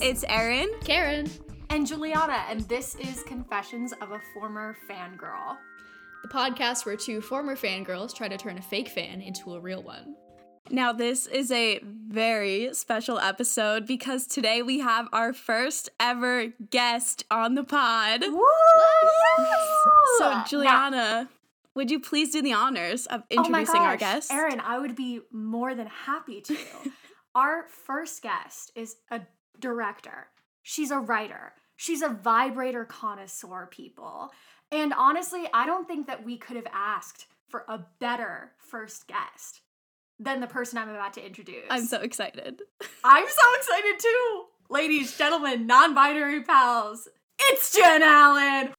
It's Erin. Karen. And Juliana, and this is Confessions of a Former Fangirl. The podcast where two former fangirls try to turn a fake fan into a real one. Now, this is a very special episode because today we have our first ever guest on the pod. So, Juliana, would you please do the honors of introducing oh my our guest? Erin, I would be more than happy to. our first guest is a director. She's a writer. She's a vibrator connoisseur, people. And honestly, I don't think that we could have asked for a better first guest than the person I'm about to introduce. I'm so excited. I'm so excited too. Ladies, gentlemen, non binary pals, it's Jen Allen.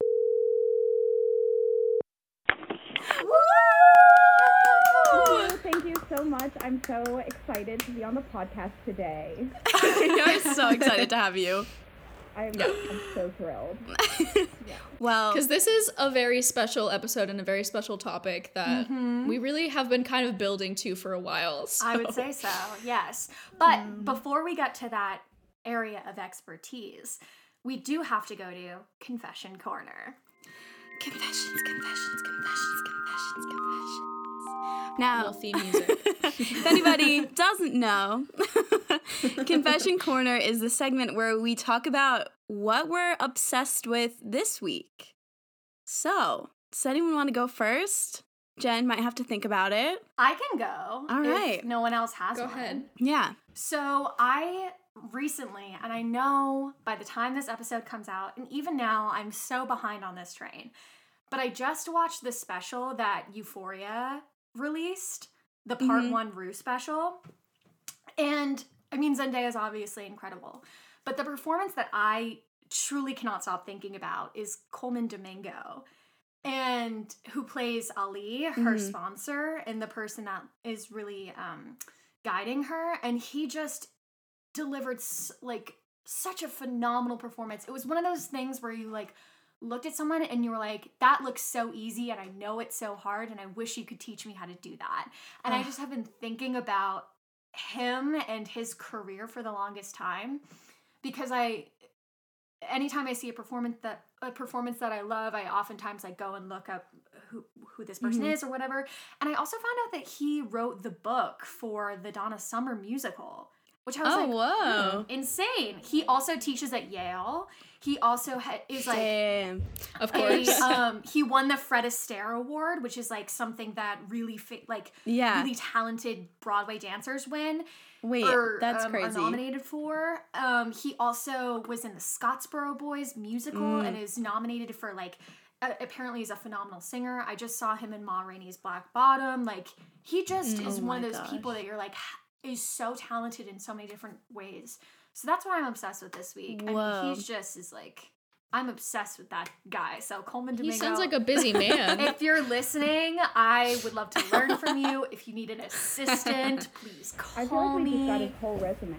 Woo! Thank you so much. I'm so excited to be on the podcast today. I'm so excited to have you. I'm, I'm so thrilled. Well, Because this is a very special episode and a very special topic that mm-hmm. we really have been kind of building to for a while. So. I would say so, yes. But mm. before we get to that area of expertise, we do have to go to Confession Corner. confessions, confessions, confessions, confessions, confessions. Now, Little theme music. if anybody doesn't know, Confession Corner is the segment where we talk about what we're obsessed with this week. So, does anyone want to go first? Jen might have to think about it. I can go. All right. if no one else has Go one. ahead. Yeah. So I recently, and I know by the time this episode comes out, and even now, I'm so behind on this train. But I just watched the special that Euphoria released, the part Mhm. one Rue special. And I mean, Zendaya is obviously incredible. But the performance that I truly cannot stop thinking about is Colman Domingo. And who plays Ali, her Mhm. sponsor, and the person that is really um, guiding her. And he just delivered like such a phenomenal performance. It was one of those things where you like looked at someone and you were like, that looks so easy and I know it's so hard and I wish you could teach me how to do that. And I just have been thinking about him and his career for the longest time because I anytime I see a performance that a performance that I love, I oftentimes like go and look up who who this person Mhm. is or whatever. And I also found out that he wrote the book for the Donna Summer musical, which I was Oh, like, whoa. insane. He also teaches at Yale. He also ha- is like Damn. Of a, course. um, he won the Fred Astaire Award, which is like something that really fa- like Yeah. really talented Broadway dancers win Wait, or that's um, are nominated for. Um, he also was in the Scottsboro Boys musical Mm. and is nominated for like. Uh, apparently, he's a phenomenal singer. I just saw him in Ma Rainey's Black Bottom. Like he just Mm. is Oh one of those people that you're like is so talented in so many different ways. So that's what I'm obsessed with this week. Whoa. And he's just is like I'm obsessed with that guy. So Colman he Domingo. sounds like a busy man. If you're listening, I would love to learn from you. If you need an assistant, please call I feel call like we just got me. his whole resume.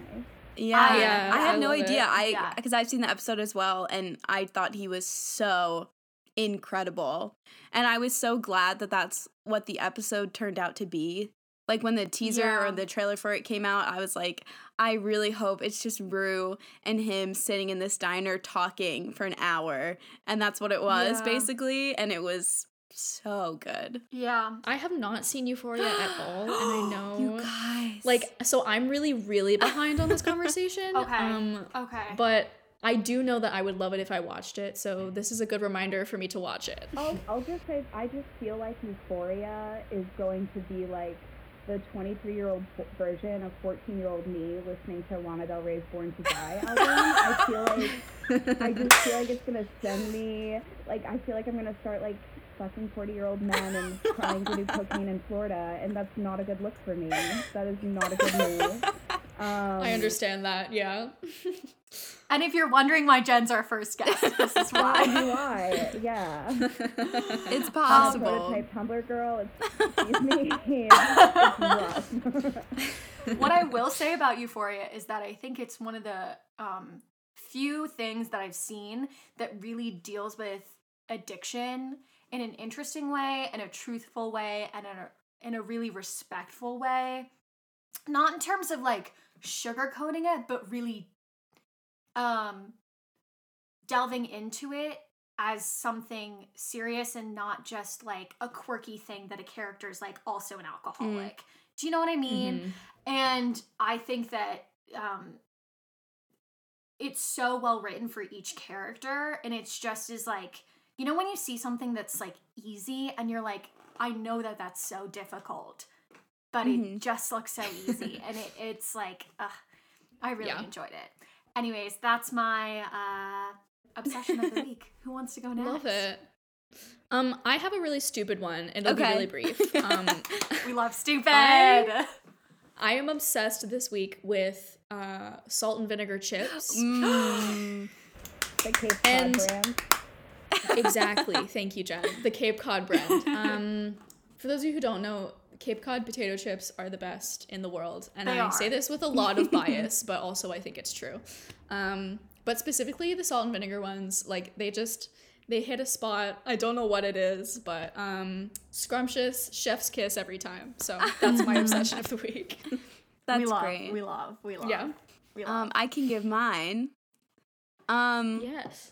Yeah, Yeah, I had I no idea. it. I Yeah. because I've seen the episode as well, and I thought he was so incredible, and I was so glad that that's what the episode turned out to be. Like when the teaser Yeah. or the trailer for it came out, I was like, I really hope it's just Rue and him sitting in this diner talking for an hour, and that's what it was Yeah. basically, and it was so good. Yeah. I have not seen Euphoria at all, and I know. you guys, Like, so I'm really, really behind on this conversation. Okay. Um, Okay. but I do know that I would love it if I watched it, so this is a good reminder for me to watch it. I'll, I'll just say, I just feel like Euphoria is going to be like the 23 year old version of 14 year old me listening to Lana Del Rey's Born to Die album. I feel like I just feel like it's gonna send me like I feel like I'm gonna start like fucking 40 year old men and trying to do cocaine in Florida, and that's not a good look for me. That is not a good move. Um, I understand that, yeah. and if you're wondering why Jen's our first guest, this is Why why. do Yeah. it's possible. Um, possible. prototype Tumblr girl. It's, excuse me. It's what I will say about Euphoria is that I think it's one of the um, few things that I've seen that really deals with addiction in an interesting way, in a truthful way, and in a in a really respectful way. Not in terms of like sugarcoating it, but really um delving into it as something serious and not just like a quirky thing that a character is like also an alcoholic. Do you know what I mean? Mhm. And I think that um it's so well written for each character and it's just as like you know when you see something that's like easy and you're like I know that that's so difficult but Mhm. it just looks so easy and it, it's like ugh, I really Yeah. enjoyed it. Anyways, that's my uh obsession of the week. Who wants to go next? Love it. Um, I have a really stupid one. And it'll Okay. be really brief. Um, We love stupid. I- I am obsessed this week with uh, salt and vinegar chips. Mm. The And- brand. Exactly. Thank you, Jen. The Cape Cod brand. Um, for those of you who don't know, Cape Cod potato chips are the best in the world. And They I are. say this with a lot of bias, but also I think it's true. Um, but specifically the salt and vinegar ones, like they just they hit a spot. I don't know what it is, but um, scrumptious chef's kiss every time. So that's my obsession of the week. That's we love, great. We love. We love. Yeah. We love. Um, I can give mine. Um, Yes.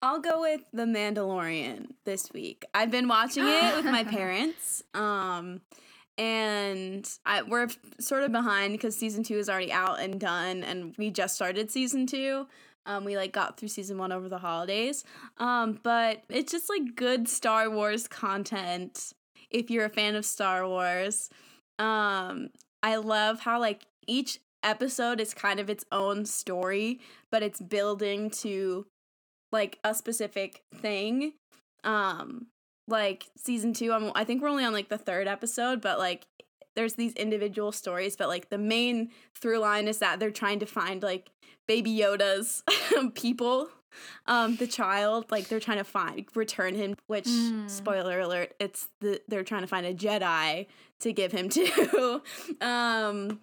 I'll go with The Mandalorian this week. I've been watching it with my parents. Um and I we're sort of behind because season 2 is already out and done and we just started season 2. Um we like got through season 1 over the holidays. Um but it's just like good Star Wars content if you're a fan of Star Wars. Um I love how like each episode is kind of its own story, but it's building to like a specific thing. Um like season 2 I'm I think we're only on like the third episode, but like there's these individual stories, but like the main through line is that they're trying to find like baby Yoda's people um the child like they're trying to find return him which Mm. spoiler alert it's the they're trying to find a jedi to give him to um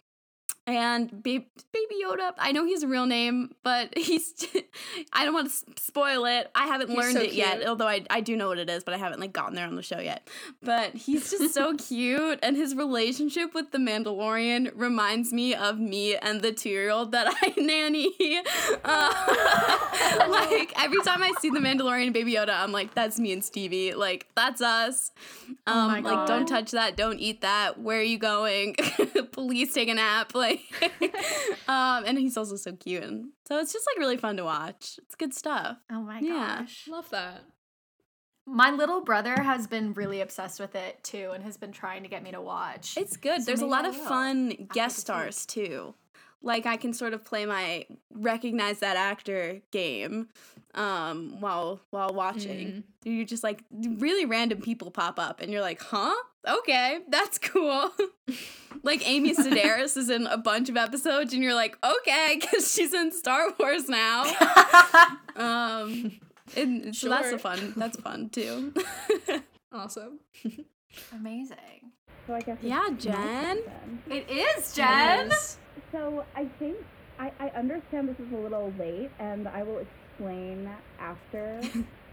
and ba- baby yoda i know he's a real name but he's i don't want to spoil it. I haven't He's learned so it yet although I, I do know what it is but i haven't like gotten there on the show yet. But he's just so cute and his relationship with the mandalorian reminds me of me and the two-year-old that i nanny. Uh, like every time i see the mandalorian baby yoda i'm like that's me and stevie. Like that's us. Oh um my like don't touch that. Don't eat that. Where are you going? Please take a nap. Like um and he's also so cute and so it's just like really fun to watch. It's good stuff. Oh my Yeah. gosh. Love that. My little brother has been really obsessed with it too and has been trying to get me to watch. it's good. So there's a lot I of will fun guest this stars too. Like i can sort of play my recognize that actor game um while while watching. You're just like really random people pop up and you're like huh okay that's cool like amy sedaris is in a bunch of episodes and you're like okay because she's in star wars now um and so that's Sure. a fun that's fun too Awesome. Amazing. So I guess Yeah, Jen. It is, Jen. Yes. So I think I, I understand this is a little late, and I will explain after.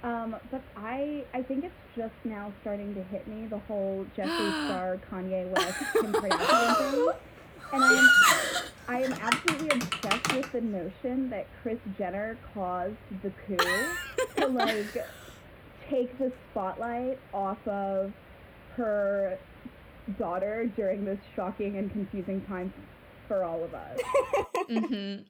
Um, but I I think it's just now starting to hit me the whole Jeffree Star, Kanye West, Kim Kardashian thing, and I am I am absolutely obsessed with the notion that Kris Jenner caused the coup to like take the spotlight off of her daughter during this shocking and confusing time for all of us. Mm-hmm.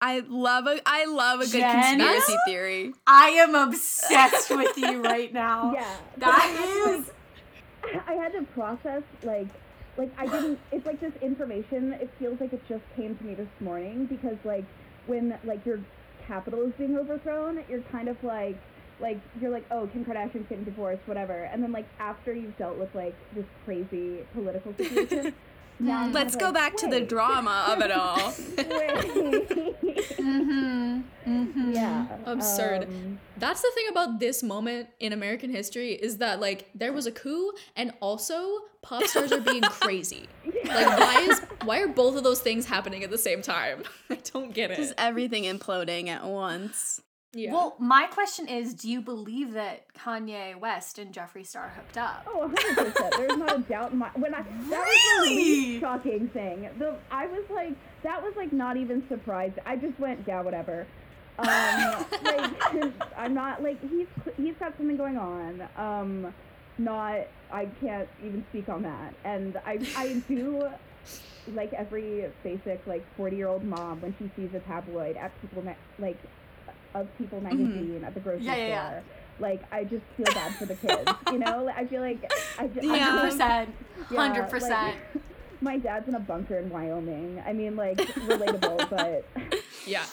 I love a i love a good Jen? conspiracy theory I am obsessed with you right now. yeah. That is I had to process like like I didn't it's like this information it feels like it just came to me this morning because like when like your capital is being overthrown you're kind of like like you're like oh Kim Kardashian's getting divorced whatever and then like after you've dealt with like this crazy political situation now let's go like, back to the drama of it all. Mm-hmm. Mm-hmm. yeah Absurd. um, That's the thing about this moment in American history is that like there was a coup and also pop stars are being crazy. Like why is why are both of those things happening at the same time? I don't get just it. everything imploding at once Yeah. Well, my question is, do you believe that Kanye West and Jeffree Star hooked up? Oh, 100%. There's not a doubt in my when I that was the Really? least shocking thing. The I was like that was like not even surprised. I just went, yeah, whatever. Um like I'm not like he's he's got something going on. Um not I can't even speak on that. And I I do like every basic like 40-year-old mom when she sees a tabloid at people like of People mm-hmm. magazine at the grocery Yeah, yeah, store. yeah. Like I just feel bad for the kids, you know. I feel like I just Yeah. Hundred percent, hundred percent. my dad's in a bunker in Wyoming. I mean, like relatable, but yeah.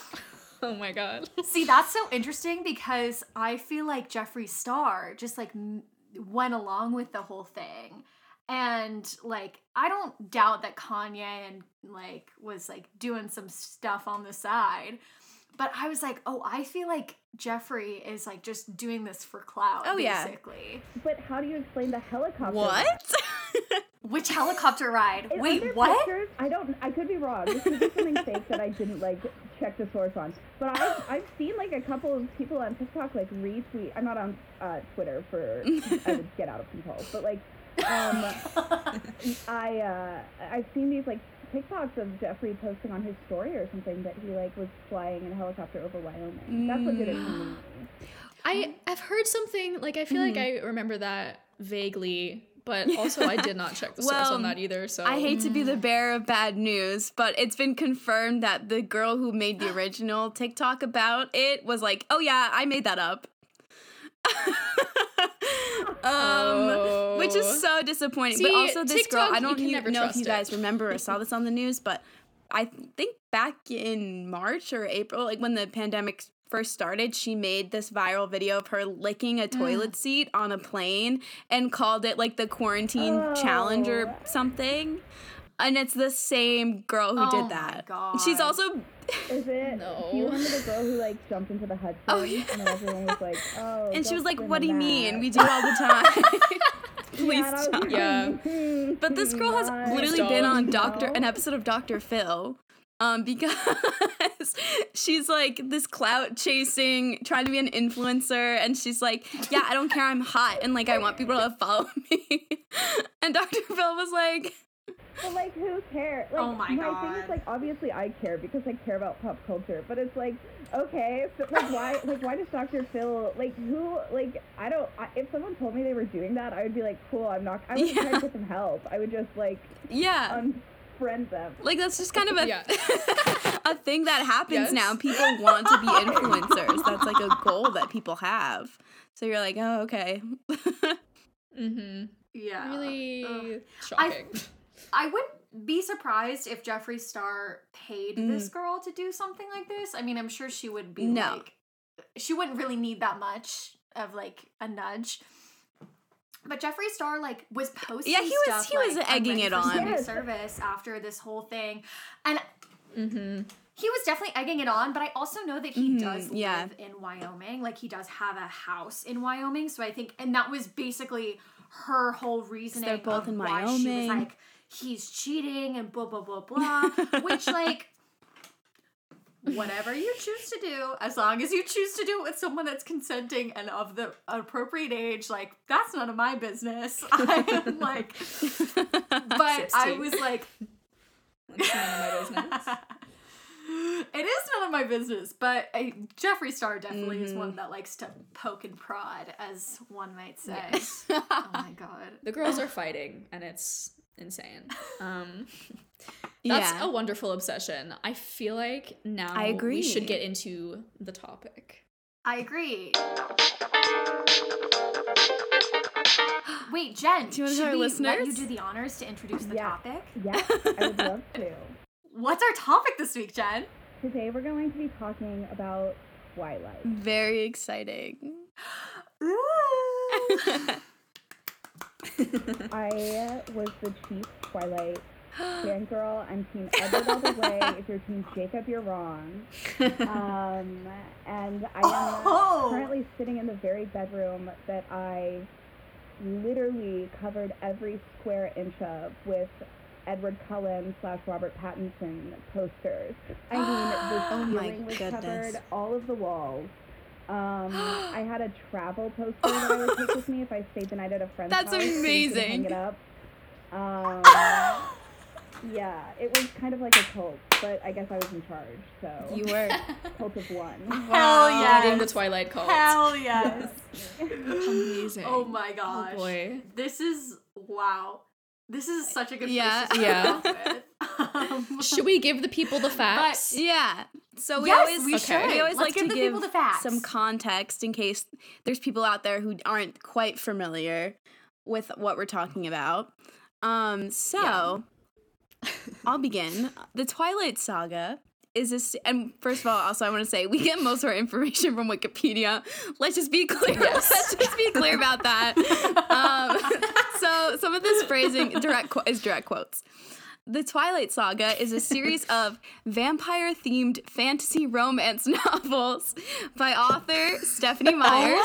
Oh my god. See, that's so interesting because I feel like Jeffree Star just like m- went along with the whole thing. And like I don't doubt that Kanye and like was like doing some stuff on the side. But I was like, "Oh, I feel like Jeffree is like just doing this for clout Oh, yeah. basically." but how do you explain the helicopter? What? Which helicopter ride? Is- Wait, what? Pictures? I don't. I could be wrong. This could be something fake that I didn't like check the source on. But I've I've seen like a couple of people on TikTok like retweet. I'm not on uh, Twitter for I would get out of control. But like, um, I uh, I've seen these like TikToks of Jeffree posting on his story or something that he like was flying in a helicopter over Wyoming. That's what did it to me. I I've heard something like I feel like mm-hmm. I remember that vaguely, but also I did not check the source Well, on that either. So I hate to be the mm. bearer of bad news, but it's been confirmed that the girl who made the original TikTok about it was like, "Oh yeah, I made that up." Um, which Oh. is so disappointing. but also, this girl, I don't you know if you it. guys remember or saw this on the news, but I think back in March or April, like when the pandemic first started, she made this viral video of her licking a toilet seat on a plane and called it like the quarantine challenge or Oh. something. And it's the same girl who Oh did that. God. She's also Is it? No. Do you remember the girl who like jumped into the Hudson? Oh, yeah. And then everyone was like, "Oh." and she don't was like, "What do in you mean? We do all the time." Please Yeah, and I was stop. Yeah. "Hmm, But this girl has not." literally Don't. been on Doctor No. an episode of Doctor Phil. Um, because she's like this clout chasing, trying to be an influencer, and she's like, "Yeah, I don't care, I'm hot, and like I want people to follow me." and Doctor Phil was like, But like, who cares? Like, Oh my thing God. is, like, obviously I care because I care about pop culture. But it's like, okay, so like, why, like, why does Dr. Phil, like, who, like, I don't. I, if someone told me they were doing that, I would be like, cool. I'm not. I would try to get some help. I would just like "Yeah." unfriend them. like that's just kind of a Yeah. a thing that happens Yes. now. People want to be influencers. That's like a goal that people have. So you're like, oh, okay. mm-hmm. Yeah. really Ugh. shocking. I wouldn't be surprised if Jeffree Star paid Mm. this girl to do something like this. I mean, I'm sure she would be No. like she wouldn't really need that much of like a nudge. But Jeffree Star like was posting Yeah, he was- stuff, he was like, I'm egging it on. service after this whole thing. And mm-hmm. he was definitely egging it on, but I also know that he Mhm, does yeah. live in Wyoming. Like he does have a house in Wyoming. So I think, and that was basically her whole reasoning. They're both in why She was Wyoming. like, he's cheating and blah blah blah blah. which like. Whatever you choose to do, as long as you choose to do it with someone that's consenting and of the appropriate age, like that's none of my business. I'm like, but I was like, That's none of my business. it is none of my business, but uh, Jeffree Star definitely is Mm-hmm. one that likes to poke and prod, as one might say. Yes. oh my god. the girls are fighting, and it's insane. Um, that's yeah. a wonderful obsession. I feel like now I agree. we should get into the topic. I agree. Wait, Jen, Do you wanna should tell our we let you do the honors to introduce the Yeah. topic? Yes, I would love to. What's our topic this week, Jen? Today we're going to be talking about Twilight. Very exciting. I was the chief Twilight fangirl. I'm Team Edward all the way. If you're Team Jacob, you're wrong. Um, and I am Oh. currently sitting in the very bedroom that I literally covered every square inch of with Edward Cullen slash Robert Pattinson posters. I mean, the Oh ceiling was goodness. covered, all of the walls. Um, I had a travel poster that I would take with me if I stayed the night at a friend's That's house. so you could amazing. hang it up. Um, yeah, it was kind of like a cult, but I guess I was in charge, so You were. cult of one. Hell Leading yes. the Twilight cult. Hell yes. Amazing. Oh my gosh. Oh boy. This is wow. This is such a good Yeah. place to Yeah. off with. Um, Should we give the people the facts? Yeah. So we Yes, always we should. we always Let's like give to the give people the facts. some context in case there's people out there who aren't quite familiar with what we're talking about. Um so I'll begin. The Twilight Saga is this and first of all also I want to say we get most of our information from Wikipedia. Let's just be clear. Let's just be clear about that. Um, so some of this phrasing direct qu- is direct quotes. The Twilight Saga is a series of vampire themed fantasy romance novels by author Stephanie Meyers.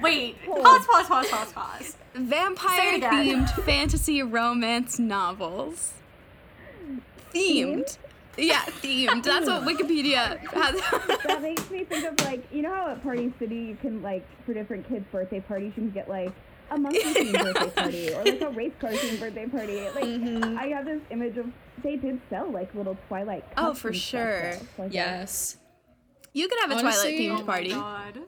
Wait. Pause, pause, pause, pause, pause. Vampire themed fantasy romance novels. Themed. Yeah, themed. That's what Wikipedia has. that makes me think of like you know how at Party City you can like for different kids' birthday parties you can get like a monkey themed birthday party or like a race car themed birthday party. Like I have this image of they did sell like little Twilight. Oh, for sure. though. So I Yes. you could have a Honestly- Twilight Oh themed my party. God.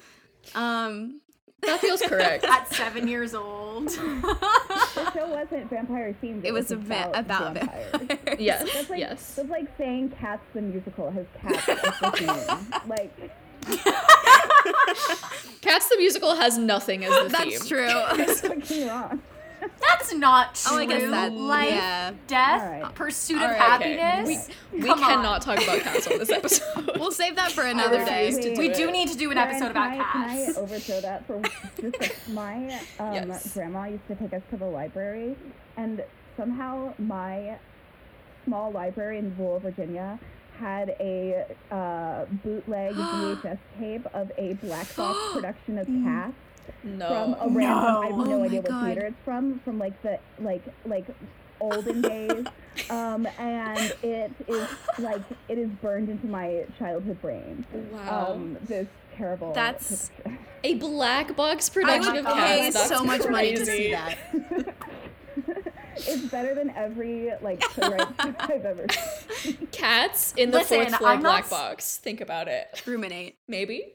Um, That feels correct. At seven years old. The show wasn't vampire themed. it was a va- about vampires. vampires. yes. That's like yes. that's like saying Cats the musical has cats as the theme. Like Cats the musical has nothing as the theme. That's true. it's fucking wrong. That's not true. Oh, I guess that. Life, Yeah. death, Alright. pursuit of Alright, okay. happiness. We Come on. cannot talk about cats on this episode. We'll save that for another day. refuse do We it. do need to do an Karen, episode can about I, cats. Can I overthrow that for just like my um, Yes. grandma used to take us to the library, and somehow my small library in rural Virginia had a uh, bootleg VHS tape of a black box production of Cats from a random. I have No. no Oh idea my what theater it's from. From like the like like olden days, um, and it is like it is burned into my childhood brain. Wow. Um, this terrible. That's- production. a black box I production would of pay cats. That's so much money to see that. it's better than every like playwright I've ever. seen. Cats in the Listen, fourth floor I'm black s- box. Think about it. Ruminate. Maybe.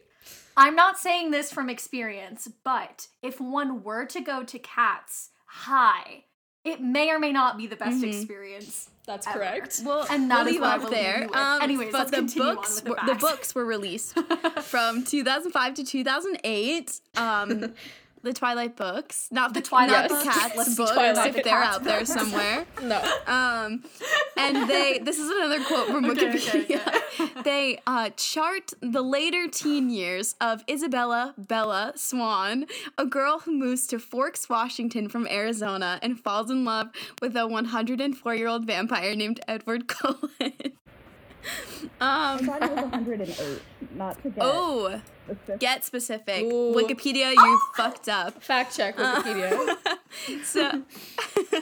I'm not saying this from experience, but if one were to go to Cats High, it may or may not be the best Mhm. experience. That's Ever. correct. Well, And that we'll is leave what I off there. leave. Um, Anyways, but let's the continue on books with the were, the books were released from 2005 to 2008. Um, the Twilight books, not the, Twilight not the cats Let's books, Twilight if they're cats out there somewhere. No. Um, and they this is another quote from Okay, okay, Wikipedia. They uh, chart the later teen years of Isabella Bella Swan, a girl who moves to Forks, Washington from Arizona and falls in love with a 104 year old vampire named Edward Cullen. I um, thought it was 108. Not to get oh, specific. Get specific. Ooh. Wikipedia, you fucked up. Fact check Wikipedia. so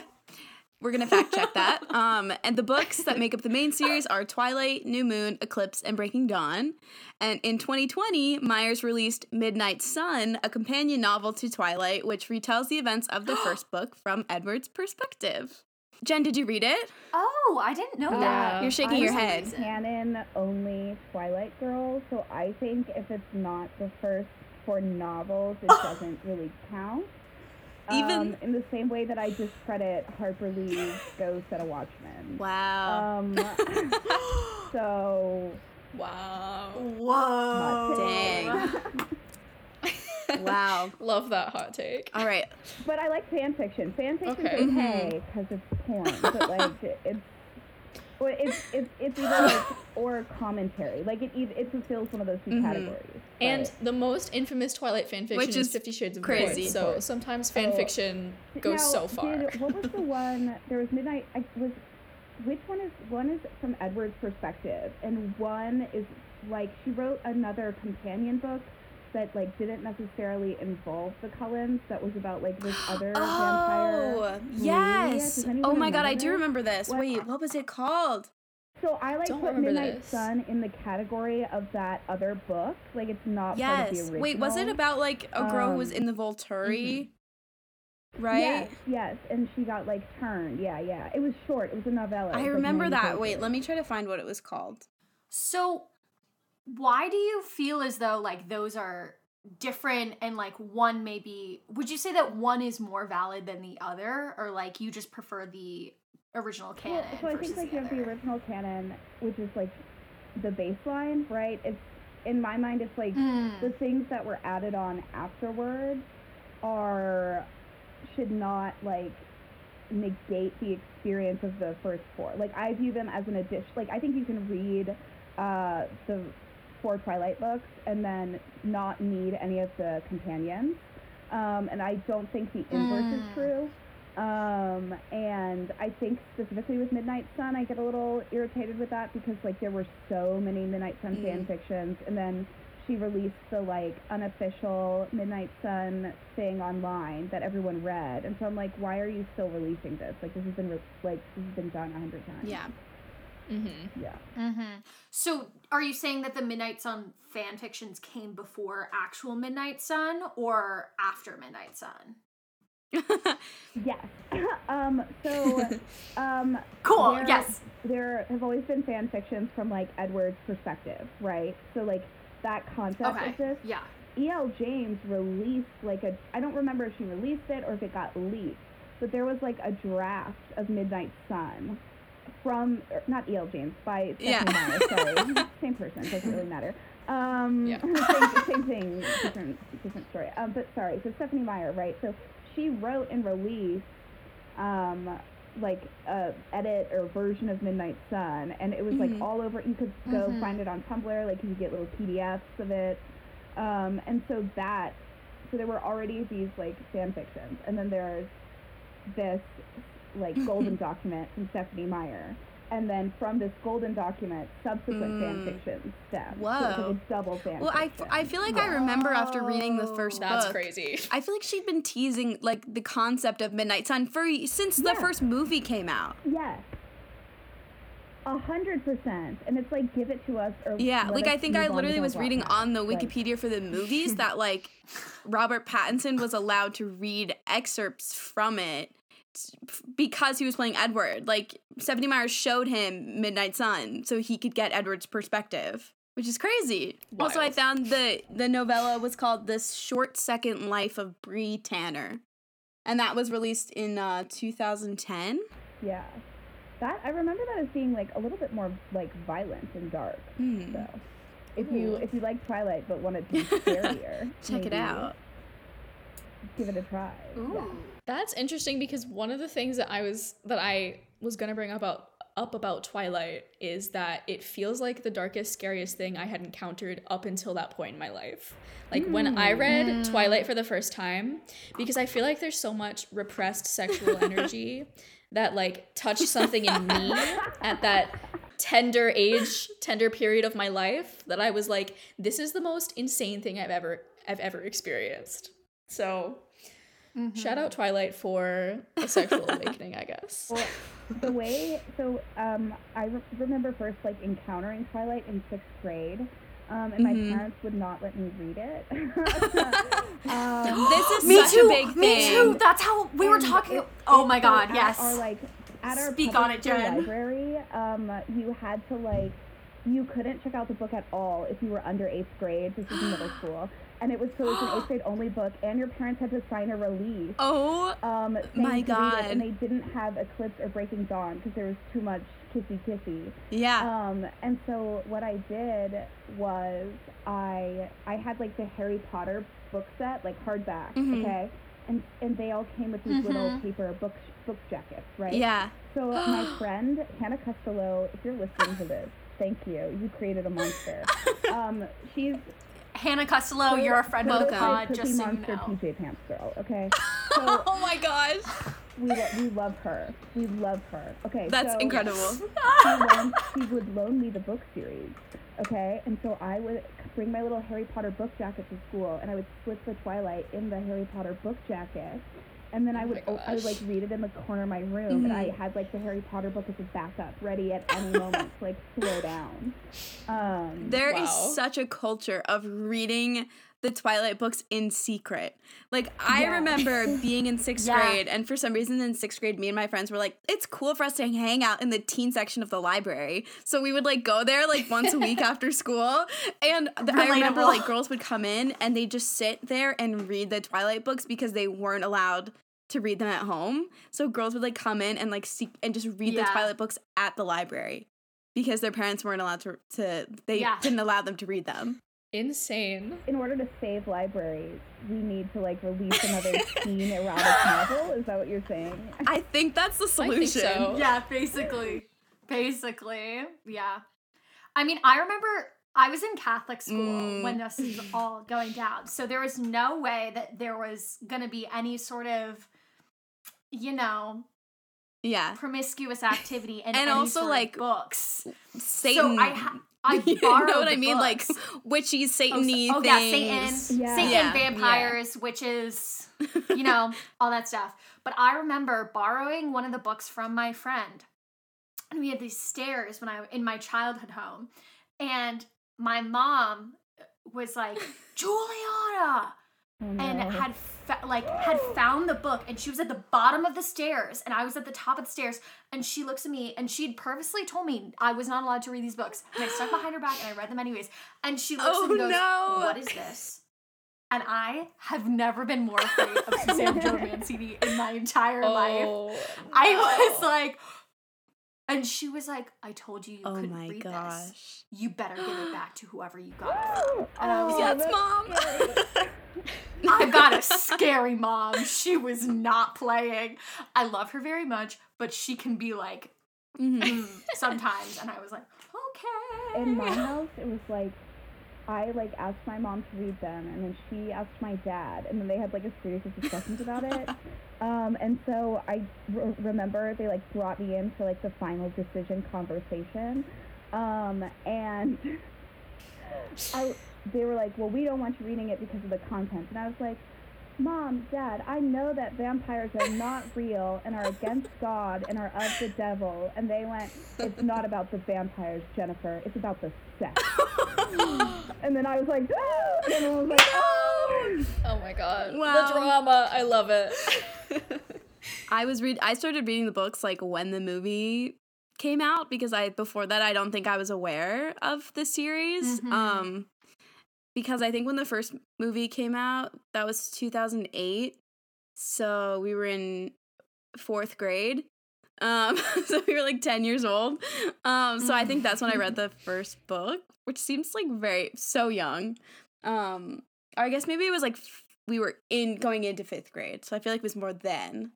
we're gonna fact check that. Um, and the books that make up the main series are Twilight, New Moon, Eclipse, and Breaking Dawn. And in 2020, Meyers released Midnight Sun, a companion novel to Twilight, which retells the events of the first book from Edward's perspective. Jen, did you read it? Oh, I didn't know Yeah. that. You're shaking I'm your head. reason. canon only Twilight girl, so I think if it's not the first four novels, it doesn't really count. Even- um, in the same way that I discredit Harper Lee's Go Set a Watchman. Wow. Um, so wow. Whoa. Dang. wow. Love that hot take. All right. But I like fan fiction. Fan fiction Okay. is Mhm. okay because it's porn, but like it's. Well, it's, it's, it's either like or commentary. Like it it fulfills one of those 2 Mhm. categories. And the most infamous Twilight fanfiction Which is is Fifty Shades of crazy. Grey. So sometimes So- fanfiction goes Now, so far. Did, what was the one? There was Midnight. I was. Which one is one is from Edward's perspective, and one is like she wrote another companion book that like didn't necessarily involve the Cullens. That was about like this other vampire. Oh, Maria. yes. Oh my god, I do remember this. What- Wait, what was it called? So I like Don't put Midnight this. Sun in the category of that other book. Like it's not part of the Yes. original. Wait, was it about like a girl who was Um, in the Volturi? Right? Yes, yes, and she got like turned. Yeah, yeah. It was short. It was a novella. I remember 90 that. Wait, let me try to find what it was called. So, why do you feel as though like those are different and like one maybe would you say that one is more valid than the other or like you just prefer the original canon Well, so I think like the you have the original canon, which is like the baseline, right? It's in my mind, it's like Mm. the things that were added on afterwards are should not like negate the experience of the first four. Like I view them as an addition. Like I think you can read uh, the four Twilight books and then not need any of the companions. Um, and I don't think the inverse is Mm. true. Um, and I think specifically with Midnight Sun, I get a little irritated with that because like there were so many Midnight Sun Mm. fan fictions, and then she released the like unofficial Midnight Sun thing online that everyone read, and so I'm like, why are you still releasing this? Like this has been re- like this has been done a hundred times. Yeah. Mm-hmm. yeah. Mm-hmm. So, are you saying that the Midnight Sun fan fictions came before actual Midnight Sun or after Midnight Sun? Yes. um. So, um. Cool. there- yes. There have always been fan fictions from like Edward's perspective, right? So like that concept Okay. exists. Yeah. E.L. James released like a I don't remember if she released it or if it got leaked, but there was like a draft of Midnight Sun from er, not E.L. James by Stephanie Yeah. Meyer. Sorry, same person doesn't really matter. Um, Yeah. same, same thing, different different story. Um, but sorry, so Stephanie Meyer, right? So she wrote and released um like a edit or version of Midnight Sun, and it was like Mhm. all over. You could go Mhm. find it on Tumblr, like you could get little PDFs of it. Um, and so that, so there were already these like fan fictions, and then there's this like golden document from Stephanie Meyer, and then from this golden document, subsequent fan Mm. fiction stem. So it's Whoa. like a double fan. Well, I, fiction. I feel like I remember after reading the first That's book. crazy. I feel like she'd been teasing like the concept of Midnight Sun for since the first movie came out. Yes. A hundred percent, and it's like give it to us or Yeah, like I think I literally was reading lives. on the Like, Wikipedia for the movies that like Robert Pattinson was allowed to read excerpts from it s- f- because he was playing Edward. Like Stephanie Meyer showed him Midnight Sun so he could get Edward's perspective, which is crazy. Also, I found the the novella was called "The Short Second Life of Bree Tanner," and that was released in uh, 2010. Yeah, that I remember that as being like a little bit more like violent and dark. Hmm. So, if you if you like Twilight but want it to be scarier, Check it out. Give it a try. Ooh. Yeah. That's interesting because one of the things that I was that I was gonna bring up about up about Twilight is that it feels like the darkest, scariest thing I had encountered up until that point in my life. Like when I hmm, read Twilight for the first time, because I feel like there's so much repressed sexual energy that like touched something in me at that tender age, tender period of my life that I was like, this is the most insane thing I've ever I've ever experienced. So Shout out Twilight for a sexual awakening, I guess. Well, the way so um, I re- remember first like encountering Twilight in sixth grade. Um, and Mhm. my parents would not let me read it. um, This is Me such too. a big me thing. too. That's how we were talking. it- oh it- my god, at yes. Our like at our Speak public on it, Jen. library, um, you had to like you couldn't check out the book at all if you were under eighth grade. This is middle school, and it was so it was an eighth grade only book, and your parents had to sign a release. Oh, Um, My read it, God. and they didn't have Eclipse or Breaking Dawn because there was too much kissy kissy. yeah. Um, and so what I did was I I had like the Harry Potter book set, like hardback, Mhm. okay, and and they all came with these little Mhm. paper book book jackets, right? yeah. So my friend Hannah Costello, if you're listening to this, thank you. You created a monster. um, she's Hannah Costello, you're a friend of the pod, just so you know. PJ Pants girl, okay? So oh my gosh. we we love her. We love her. Okay, That's so incredible. she, loaned, she would loan me the book series. Okay, and so I would bring my little Harry Potter book jacket to school, and I would slip the Twilight in the Harry Potter book jacket, and then I Oh would my o- I would like read it in the corner of my room, and I Mhm. had like the Harry Potter book as a backup, ready at any moment to like slow down. Um, There is Wow. such a culture of reading the Twilight books in secret. Like I Yeah. remember being in sixth Yeah. grade, and for some reason in sixth grade, me and my friends were like, "It's cool for us to hang out in the teen section of the library." So we would like go there like once a week after school, and th- I remember like girls would come in and they just sit there and read the Twilight books because they weren't allowed to read them at home. So girls would like come in and like seek and just read the Twilight books at the library because their parents weren't allowed to to they Yeah. didn't allow them to read them. Insane. in order to save libraries, we need to like release another teen erotic novel. Is that what you're saying? I think that's the I solution. think so. Yeah, basically. Basically. Yeah. I mean, I remember I was in Catholic school Mm. when this was all going down. So there was no way that there was going to be any sort of, you know, Yeah. promiscuous activity in And any also, sort of like, books. Satan. So I ha- I you borrowed know what I mean? Like books. witchy Oh, so- Satan-y oh, yeah. Satan, Yeah. Satan, Yeah. vampires, witches, you know, all that stuff. But I remember borrowing one of the books from my friend. And we had these stairs when I in my childhood home. And my mom was like, Juliana, Oh, and had fa- like had found the book and she was at the bottom of the stairs and I was at the top of the stairs and she looks at me and she'd purposely told me I was not allowed to read these books and I stuck behind her back and I read them anyways and she looks Oh, at me oh, and goes no. what is this? And I have never been more afraid of Suzanne Joe Mancini in my entire life. Oh, I was like and she was like I told you you Oh couldn't my read this you better give it back to whoever you got it from and I was Oh, like Yes, that's mom. I got a scary mom. She was not playing. I love her very much, but she can be like Mhm. mm, sometimes. And I was like, okay. in my house, it was like I like asked my mom to read them, and then she asked my dad, and then they had like a series of discussions about it. Um, and so I re- remember they like brought me in for like the final decision conversation, um, and I they were like, "Well, we don't want you reading it because of the content," and I was like. Mom, Dad, I know that vampires are not real and are against God and are of the devil. And they went, It's not about the vampires, Jennifer. It's about the sex. and then I was like, "Ah!" And everyone was like, oh. Oh my god. Wow. The drama. I love it. I was read I started reading the books like when the movie came out because I before that I don't think I was aware of the series. Mhm. Um because I think when the first movie came out, that was 2008. So we were in 4th grade. Um so we were like 10 years old. Um so I think that's when I read the first book, which seems like very so young. Um or I guess maybe it was like we were in going into 5th grade. So I feel like it was more then.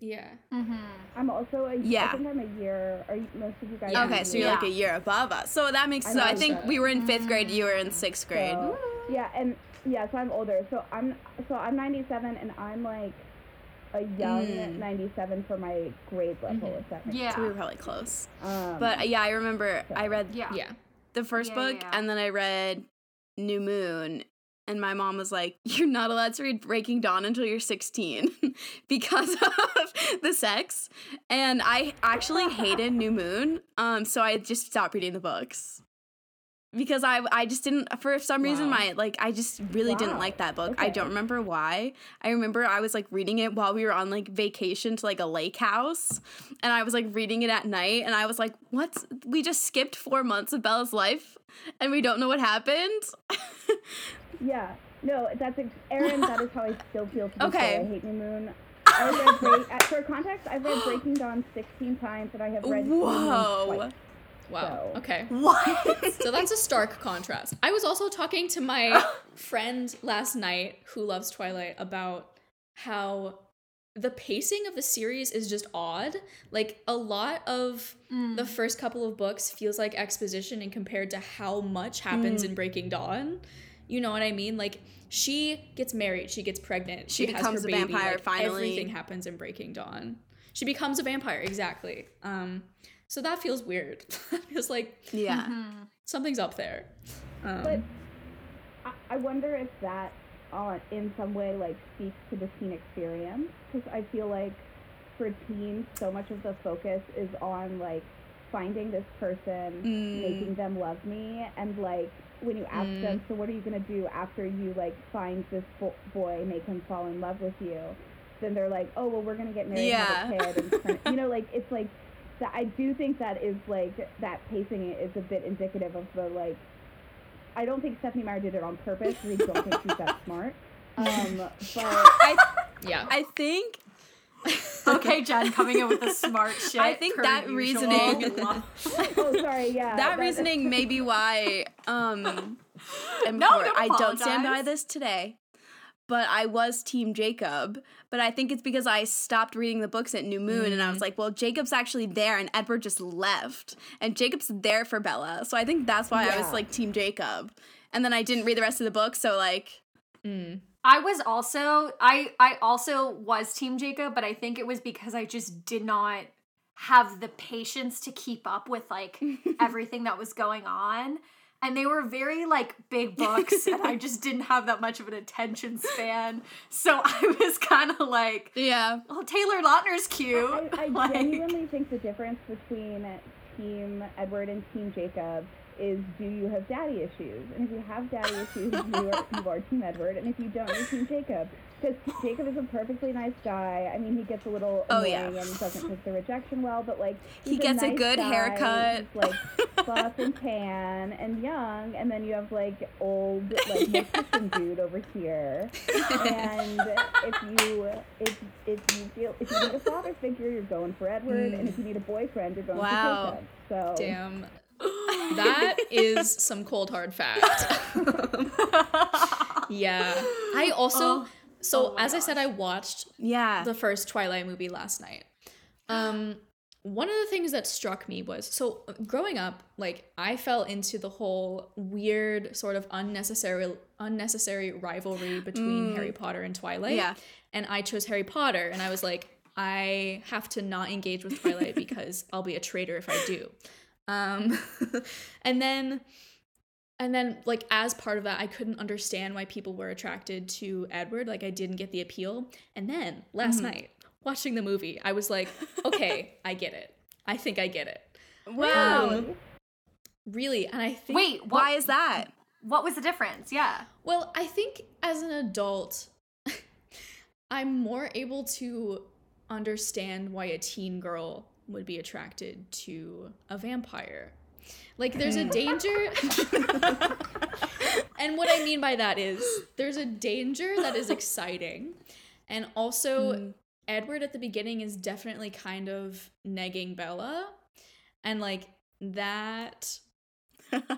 yeah. Mm-hmm. I'm also a, Yeah. I think I'm a year, or most of you guys Yeah. Okay, so you're like a year above us. So that makes I so I think we were in fifth grade, you were in sixth grade. So, yeah, and yeah, so I'm older. So I'm so I'm 97, and I'm like a young Mm. 97 for my grade level. Mhm. If that makes Yeah. So we were probably close. Um, But uh, yeah, I remember I read Yeah. Yeah. the first Yeah, book yeah, yeah. and then I read New Moon and my mom was like, "You're not allowed to read Breaking Dawn until you're 16 because of the sex." And I actually hated New Moon. Um so I just stopped reading the books. Because I I just didn't for some reason Wow. my like I just really didn't like that book. I don't remember why. I remember I was like reading it while we were on like vacation to like a lake house and I was like reading it at night and I was like, "What's we just skipped 4 months of Bella's life and we don't know what happened?" yeah, no, that's ex- Erin. that is how I still feel. To this Okay. day. I hate New Moon. I read Break, uh, for context, I've read Breaking Dawn 16 times, and I have read New Whoa. twice. Wow. So- Okay. What? So that's a stark contrast. I was also talking to my friend last night who loves Twilight about how the pacing of the series is just odd. Like a lot of Mm. the first couple of books feels like exposition and compared to how much happens in Breaking Dawn. You know what I mean? Like she gets married, she gets pregnant, She she, has becomes her a baby, vampire, like, finally. Everything happens in Breaking Dawn. She becomes a vampire, exactly. Um, so that feels weird. It feels like yeah. Mhm. something's up there. Um, But I, I wonder if that on in some way like speaks to the teen experience because I feel like for teens so much of the focus is on like finding this person, Mm. making them love me, and like when you ask Mm. them, so what are you gonna do after you like find this bo- boy, make him fall in love with you? Then they're like, oh well, we're gonna get married, yeah. have a kid, and you know, like it's like that. I do think that is like that pacing is a bit indicative of the like. I don't think Stephanie Meyer did it on purpose. I really don't think she's that smart. Um, but I Yeah. I think okay, Jen, coming in with the smart shit. I think that usual. reasoning- oh, sorry, yeah. that reasoning may be why um I'm No, don't I don't stand by this today. But I was team Jacob, but I think it's because I stopped reading the books at New Moon and I was like, well, Jacob's actually there and Edward just left. And Jacob's there for Bella. So I think that's why I was like team Jacob. And then I didn't read the rest of the book, so like Mm. I was also I I also was team Jacob, but I think it was because I just did not have the patience to keep up with like everything that was going on. And they were very like big books and I just didn't have that much of an attention span. So I was kind of like, yeah. well, Taylor Lautner's cute. I, I Like- genuinely think the difference between Team Edward and Team Jacob is do you have daddy issues? And if you have daddy issues, you are, you are Team Edward. And if you don't, you're Team Jacob. Because Jacob is a perfectly nice guy. I mean, he gets a little Oh, annoying yeah. and doesn't take the rejection well, but like He gets a nice good guy, haircut. He's like buff and tan and young, and then you have like old like Nick Christian dude over here. And if you if if you feel if you need a father figure, you're going for Edward, and if you mm. need a boyfriend, you're going Wow. for Jacob. So Damn. That is some cold hard fact. yeah. I also Oh. so Oh as I said I watched Yeah. the first Twilight movie last night. Um, one of the things that struck me was so growing up, like I fell into the whole weird sort of unnecessary unnecessary rivalry between Mm. Harry Potter and Twilight. Yeah. And I chose Harry Potter, and I was like, I have to not engage with Twilight because I'll be a traitor if I do. Um, and then and then like as part of that i couldn't understand why people were attracted to edward like i didn't get the appeal and then last night watching the movie i was like okay i get it i think i get it wow. Um, really and i think Wait, what, Why is that? what was the difference? Yeah. well i think as an adult i'm more able to understand why a teen girl would be attracted to a vampire like there's a danger and what I mean by that is there's a danger that is exciting. And also, hmm. Edward at the beginning is definitely kind of negging Bella. And like that,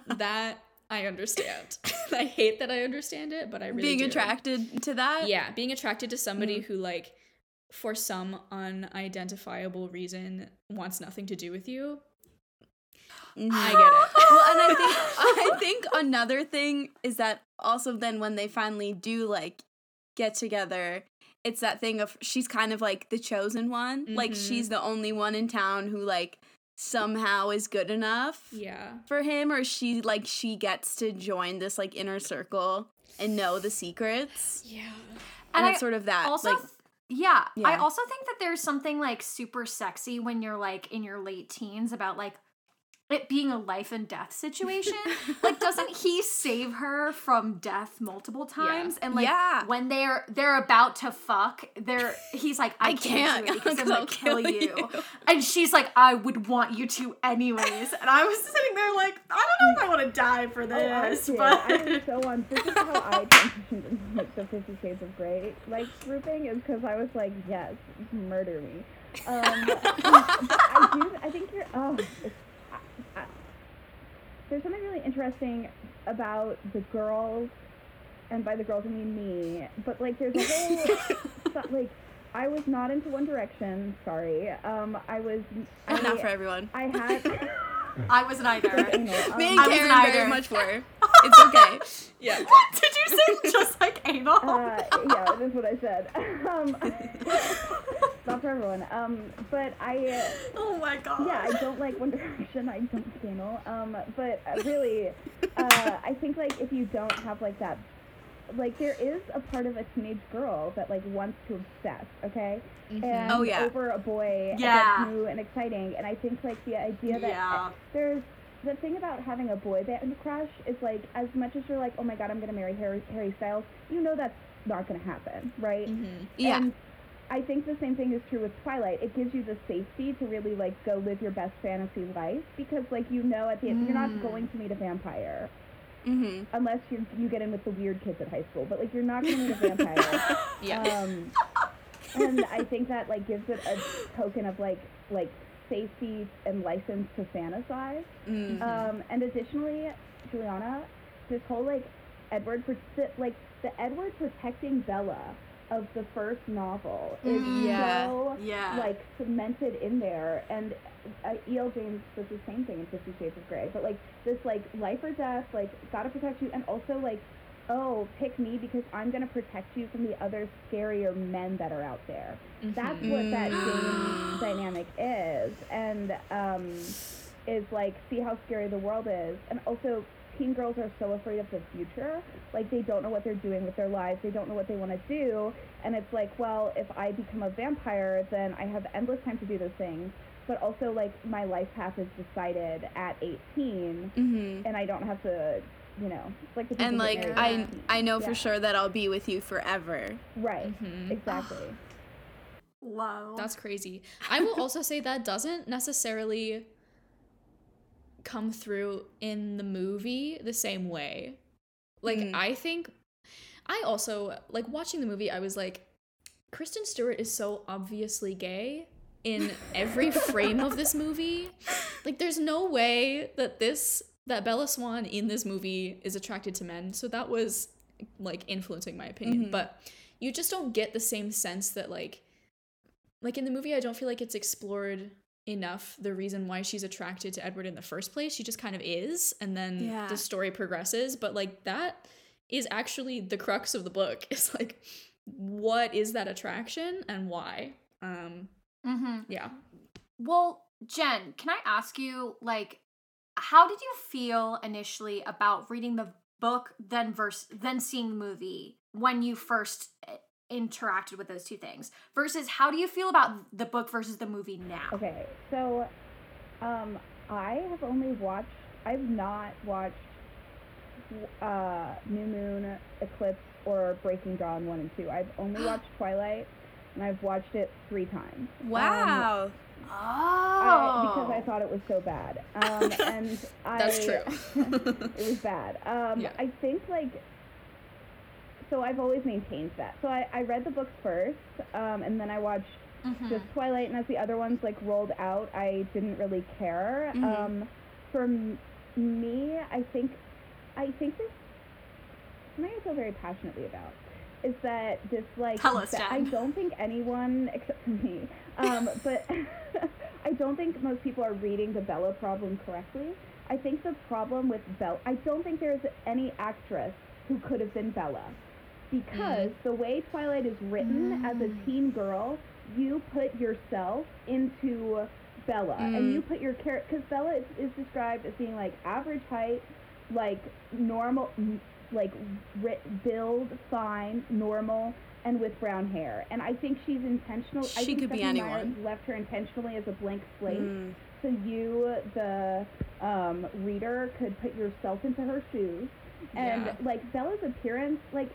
that I understand. I hate that I understand it, but I really Being do. attracted to that? Yeah, being attracted to somebody hmm. who like for some unidentifiable reason wants nothing to do with you. I get it. well, and I think I think another thing is that also then when they finally do like get together, it's that thing of she's kind of like the chosen one. Like Mhm. she's the only one in town who like somehow is good enough Yeah. for him or she like she gets to join this like inner circle and know the secrets. Yeah. And, And it's I sort of that also like th- yeah, I also think that there's something like super sexy when you're like in your late teens about like it being a life and death situation. like doesn't he save her from death multiple times and like Yeah. when they're they're about to fuck, they're he's like I, I can't, can't, it because I'm gonna kill, kill you. you. And she's like I would want you to anyways. And I was sitting there like I don't know if I want to die for Oh, I this, but I am so on. This is how I transitioned into like the Fifty Shades of Grey like grouping is because I was like, yes, murder me. Um, I do. I think you're. Oh, it's, I, I, there's something really interesting about the girls, and by the girls I mean me. But like, there's a whole like. I was not into One Direction. Sorry. Um, I was. I, not for everyone. I had. I wasn't either. Um, Me and I Karen either. very much were. It's okay. Yeah. Did you say just like anal? Uh, yeah, that's what I said. Um, not for everyone. Um, but I, uh, oh my god. yeah, I don't like One Direction. I don't anal. Um, but uh, really, uh, I think like if you don't have like that like there is a part of a teenage girl that like wants to obsess, okay? Mhm. And Oh, yeah. over a boy Yeah. that's new and exciting. And I think like the idea that Yeah. there's the thing about having a boy band crush is like as much as you're like, oh my god, I'm gonna marry Harry, Harry Styles, you know that's not gonna happen, right? Mhm. Yeah. And I think the same thing is true with Twilight. It gives you the safety to really like go live your best fantasy life because like you know at the end you're not Mm. going to meet a vampire mm-hmm. unless you you get in with the weird kids at high school. But like you're not going to meet a vampire. Yeah. Um, and I think that like gives it a token of like like safety and license to fantasize. Mm. Um, and additionally, Juliana, this whole like Edward like the Edward protecting Bella of the first novel is Mm. Yeah. so Yeah. like cemented in there. And uh, E.L. James does the same thing in Fifty Shades of Grey. But like this like life or death, like gotta protect you, and also like oh pick me because I'm gonna protect you from the other scarier men that are out there. That's Mhm. what that Mm. James dynamic is, and um, is like see how scary the world is, and also teen girls are so afraid of the future, like they don't know what they're doing with their lives, they don't know what they want to do, and it's like, well, if I become a vampire, then I have endless time to do those things, but also like my life path is decided at 18, Mm-hmm. and I don't have to, you know, like And like I I know Yeah. for sure that I'll be with you forever. right, Mhm. exactly. Low. That's crazy. I will also say that doesn't necessarily come through in the movie the same way. Like Mm. I think I also like watching the movie I was like Kristen Stewart is so obviously gay in every frame of this movie. Like there's no way that this that Bella Swan in this movie is attracted to men. So that was like influencing my opinion, Mhm. but you just don't get the same sense that like like in the movie I don't feel like it's explored enough the reason why she's attracted to Edward in the first place. She just kind of is and then Yeah. the story progresses, but like that is actually the crux of the book. It's like what is that attraction and why? Um mm-hmm. yeah. Well, Jen, can I ask you, like, how did you feel initially about reading the book, then verse, then seeing the movie when you first interacted with those two things? Versus, how do you feel about the book versus the movie now? Okay, so um, I have only watched. I've not watched uh, New Moon, Eclipse, or Breaking Dawn one and two. I've only watched Twilight, and I've watched it three times. Um, Wow. Oh, I, because I thought it was so bad. Um, and I, That's true. it was bad. Um, Yeah. I think like so I've always maintained that. So I, I read the books first, um, and then I watched Mhm. just Twilight, and as the other ones like rolled out, I didn't really care. Mhm. Um, for m- me, I think, I think this something I feel very passionately about is that this like us, that I don't think anyone except for me, um, but I don't think most people are reading the Bella problem correctly. I think the problem with Bella, I don't think there's any actress who could have been Bella because the way Twilight is written as a Mm. teen girl, you put yourself into Bella and Mm. you put your character because Bella is, is described as being like average height, like normal, like ri- build, fine, normal, and with brown hair. And I think she's intentional. I She think could be Stephenie Meyer anyone. left her intentionally as a blank slate Mm. so you the um, reader could put yourself into her shoes and Yeah. like bella's appearance like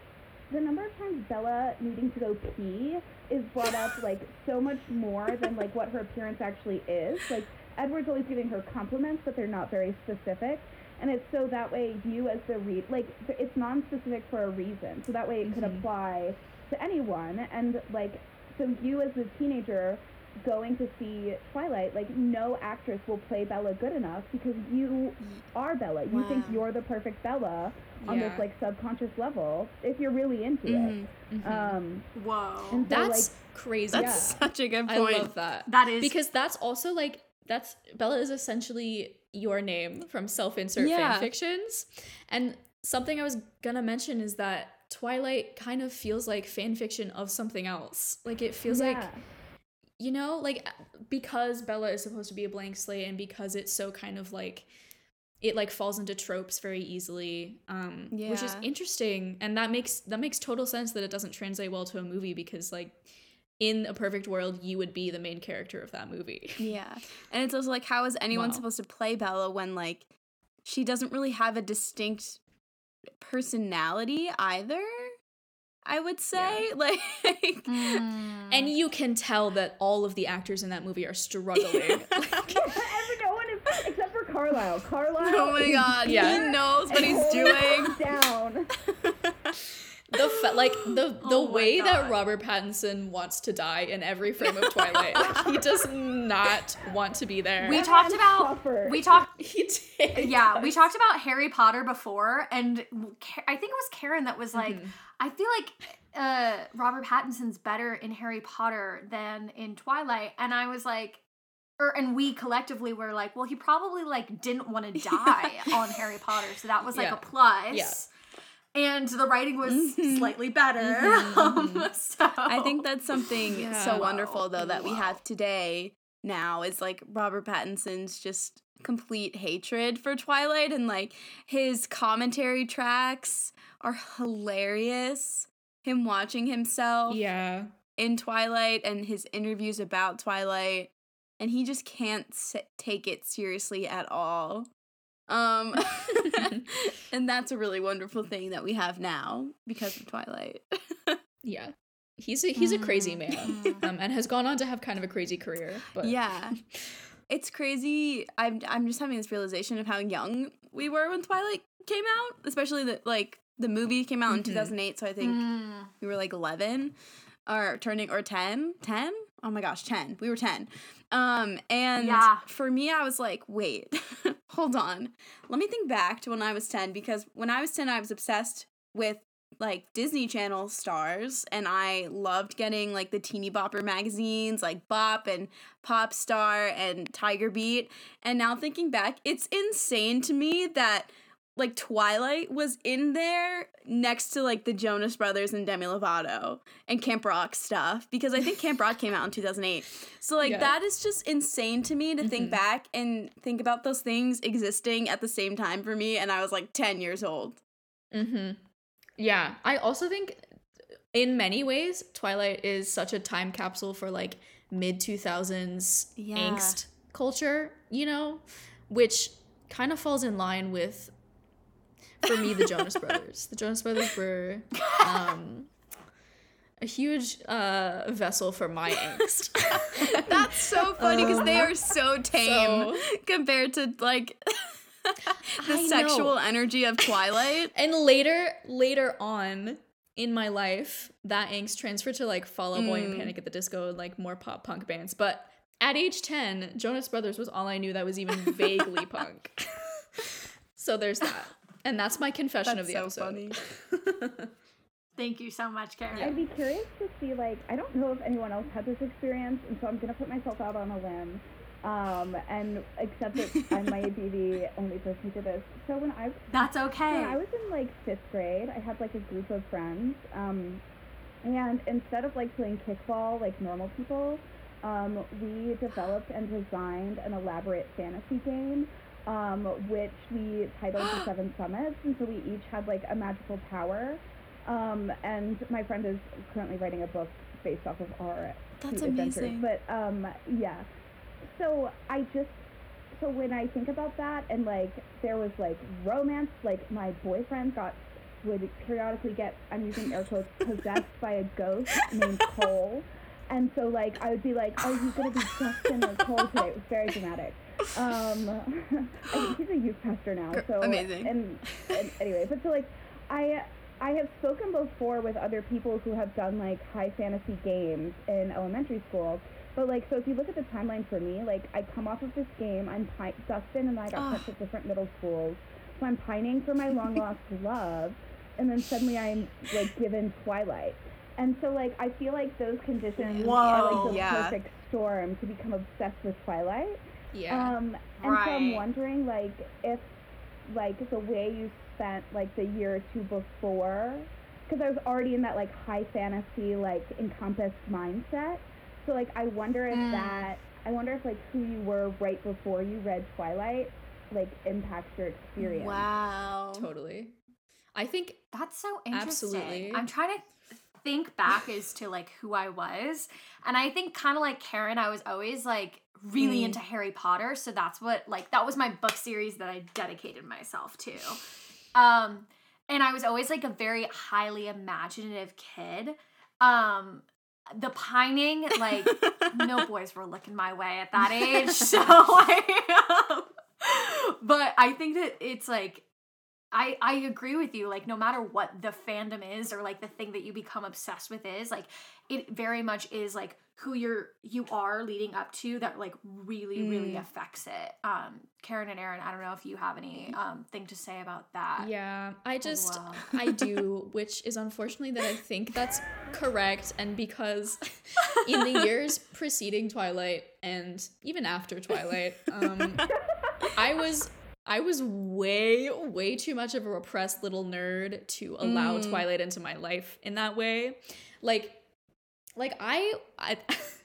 the number of times bella needing to go pee is brought up like so much more than like what her appearance actually is. Like edward's always giving her compliments but they're not very specific. And it's so that way you as the read like it's non-specific for a reason. So that way it could Mhm. apply to anyone. And like so you as a teenager going to see Twilight, like no actress will play Bella good enough because you are Bella. You think you're the perfect Bella on this like subconscious level if you're really into Mhm. Mhm. it. Um, Whoa. and so, That's crazy. That's Yeah. such a good point. I love that. that is because that's also like that's Bella is essentially your name from self-insert Yeah. fan fictions. And something I was gonna mention is that Twilight kind of feels like fan fiction of something else. Like it feels like you know, like because Bella is supposed to be a blank slate and because it's so kind of like it like falls into tropes very easily um yeah. which is interesting and that makes that makes total sense that it doesn't translate well to a movie because like in a perfect world you would be the main character of that movie Yeah. And it's also like, how is anyone Wow. supposed to play Bella when, like, she doesn't really have a distinct personality either? I would say. Like, Mm. and you can tell that all of the actors in that movie are struggling Every, no is except for Carlisle. Carlisle. oh my god, Yeah. he knows what he's doing. down. the fa- like the the Oh my way that Robert Pattinson wants to die in every frame of Twilight like, he does not want to be there we talked about suffer. we talked he did yeah we talked about harry potter before and i think it was karen that was like Mhm. i feel like uh robert pattinson's better in harry potter than in twilight and i was like or and we collectively were like well he probably like didn't want to die on harry potter so that was like Yeah. a plus Yeah. and the writing was Mhm. slightly better Mhm, um, so I think that's something Yeah. so Wow. wonderful though that we have today now is like Robert Pattinson's just complete hatred for Twilight and like his commentary tracks are hilarious. Him watching himself yeah in Twilight and his interviews about Twilight and he just can't s- take it seriously at all. Um and that's a really wonderful thing that we have now because of Twilight. yeah he's a he's a crazy man Mhm. um, and has gone on to have kind of a crazy career but yeah. It's crazy. I'm I'm just having this realization of how young we were when Twilight came out, especially the like the movie came out in Mhm. 2008, so I think Mm. we were like 11 or turning or 10 10 oh my gosh 10 we were 10 um and Yeah. for me i was like wait hold on let me think back to when i was 10 because when i was 10 i was obsessed with like disney channel stars and i loved getting like the teeny bopper magazines like bop and pop star and tiger beat and now thinking back it's insane to me that like Twilight was in there next to like the Jonas Brothers and Demi Lovato and Camp Rock stuff because I think Camp Rock came out in 2008. So like Yeah. that is just insane to me to think Mhm. back and think about those things existing at the same time for me and I was like 10 years old. Mm-hmm. Yeah, I also think in many ways Twilight is such a time capsule for like mid 2000s Yeah. angst culture, you know, which kind of falls in line with for me the Jonas Brothers. The Jonas Brothers were um a huge uh vessel for my angst. That's so funny because they are so tame So- compared to like the I know. sexual energy of Twilight. And later, later on in my life, that angst transferred to like Fall Out Boy and Mm. Panic at the Disco and like more pop punk bands. But at age 10, Jonas Brothers was all I knew that was even vaguely punk. so there's that. And that's my confession of the so episode. funny. Thank you so much, Karen. I'd be curious to see, like, I don't know if anyone else had this experience, and so I'm gonna put myself out on a limb, um, and accept that I might be the only person for this. So when I That's okay. when I was in like fifth grade, I had like a group of friends, um, and instead of like playing kickball like normal people, um, we developed and designed an elaborate fantasy game, um, which we titled the Seven Summits, and so we each had like a magical power. Um, and my friend is currently writing a book based off of our That's two adventures. amazing. But um, yeah, so I just so when I think about that and like there was like romance, like my boyfriend got would periodically get I'm using air quotes possessed by a ghost named Cole. And so like I would be like, Are you gonna be Justin or Cole today? It was very dramatic. Um he's a youth pastor now. So amazing. And, and anyway, but so like I I have spoken before with other people who have done like high fantasy games in elementary school. But like, so if you look at the timeline for me, like I come off of this game, I'm pi- Dustin and I got sent to different middle schools, so I'm pining for my long lost love, and then suddenly I'm like given Twilight, and so like I feel like those conditions are like the Yeah. perfect storm to become obsessed with Twilight. Yeah. Um, and so I'm wondering, like, if, like, the way you spent, like, the year or two before, because I was already in that, like, high fantasy, like, encompassed mindset. So, like, I wonder if Mm. that, I wonder if, like, who you were right before you read Twilight like impacts your experience. Wow. Totally. I think That's so interesting. Absolutely. I'm trying to think back as to like who I was. And I think kind of like Karen, I was always like really Mm. into Harry Potter. So that's what like that was my book series that I dedicated myself to. Um and I was always like a very highly imaginative kid. Um the pining, like no boys were looking my way at that age. So I um, but I think that it's like I I agree with you. Like no matter what the fandom is or like the thing that you become obsessed with is, like it very much is like who you're you are leading up to that like really really Mm. affects it. Um Karen and Erin, I don't know if you have any um thing to say about that. Yeah, I just well. I do, which is unfortunately that I think that's correct, and because in the years preceding Twilight and even after Twilight, um, I was I was way way too much of a repressed little nerd to allow Mm. Twilight into my life in that way, like like I I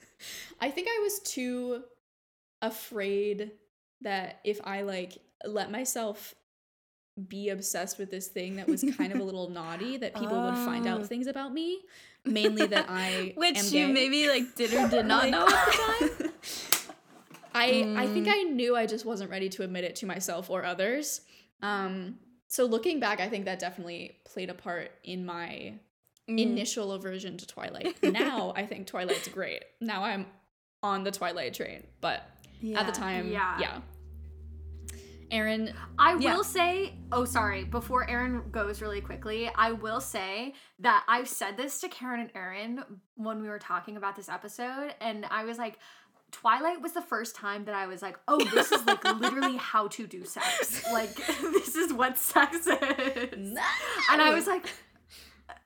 I think I was too afraid that if I like let myself be obsessed with this thing that was kind of a little naughty that people would find Oh. out things about me mainly that I Which you maybe like did or did not Like- know at the time. I I think Mm. I knew I just wasn't ready to admit it to myself or others. Um so looking back I think that definitely played a part in my Mm. initial aversion to Twilight. now I think Twilight's great. Now I'm on the Twilight train, but at the time, Yeah. yeah. Erin, I Yeah. will say, oh, sorry, before Erin goes really quickly, I will say that I've said this to Karen and Erin when we were talking about this episode, and I was like, Twilight was the first time that I was like, oh, this is like literally how to do sex. Like, this is what sex is. And I was like,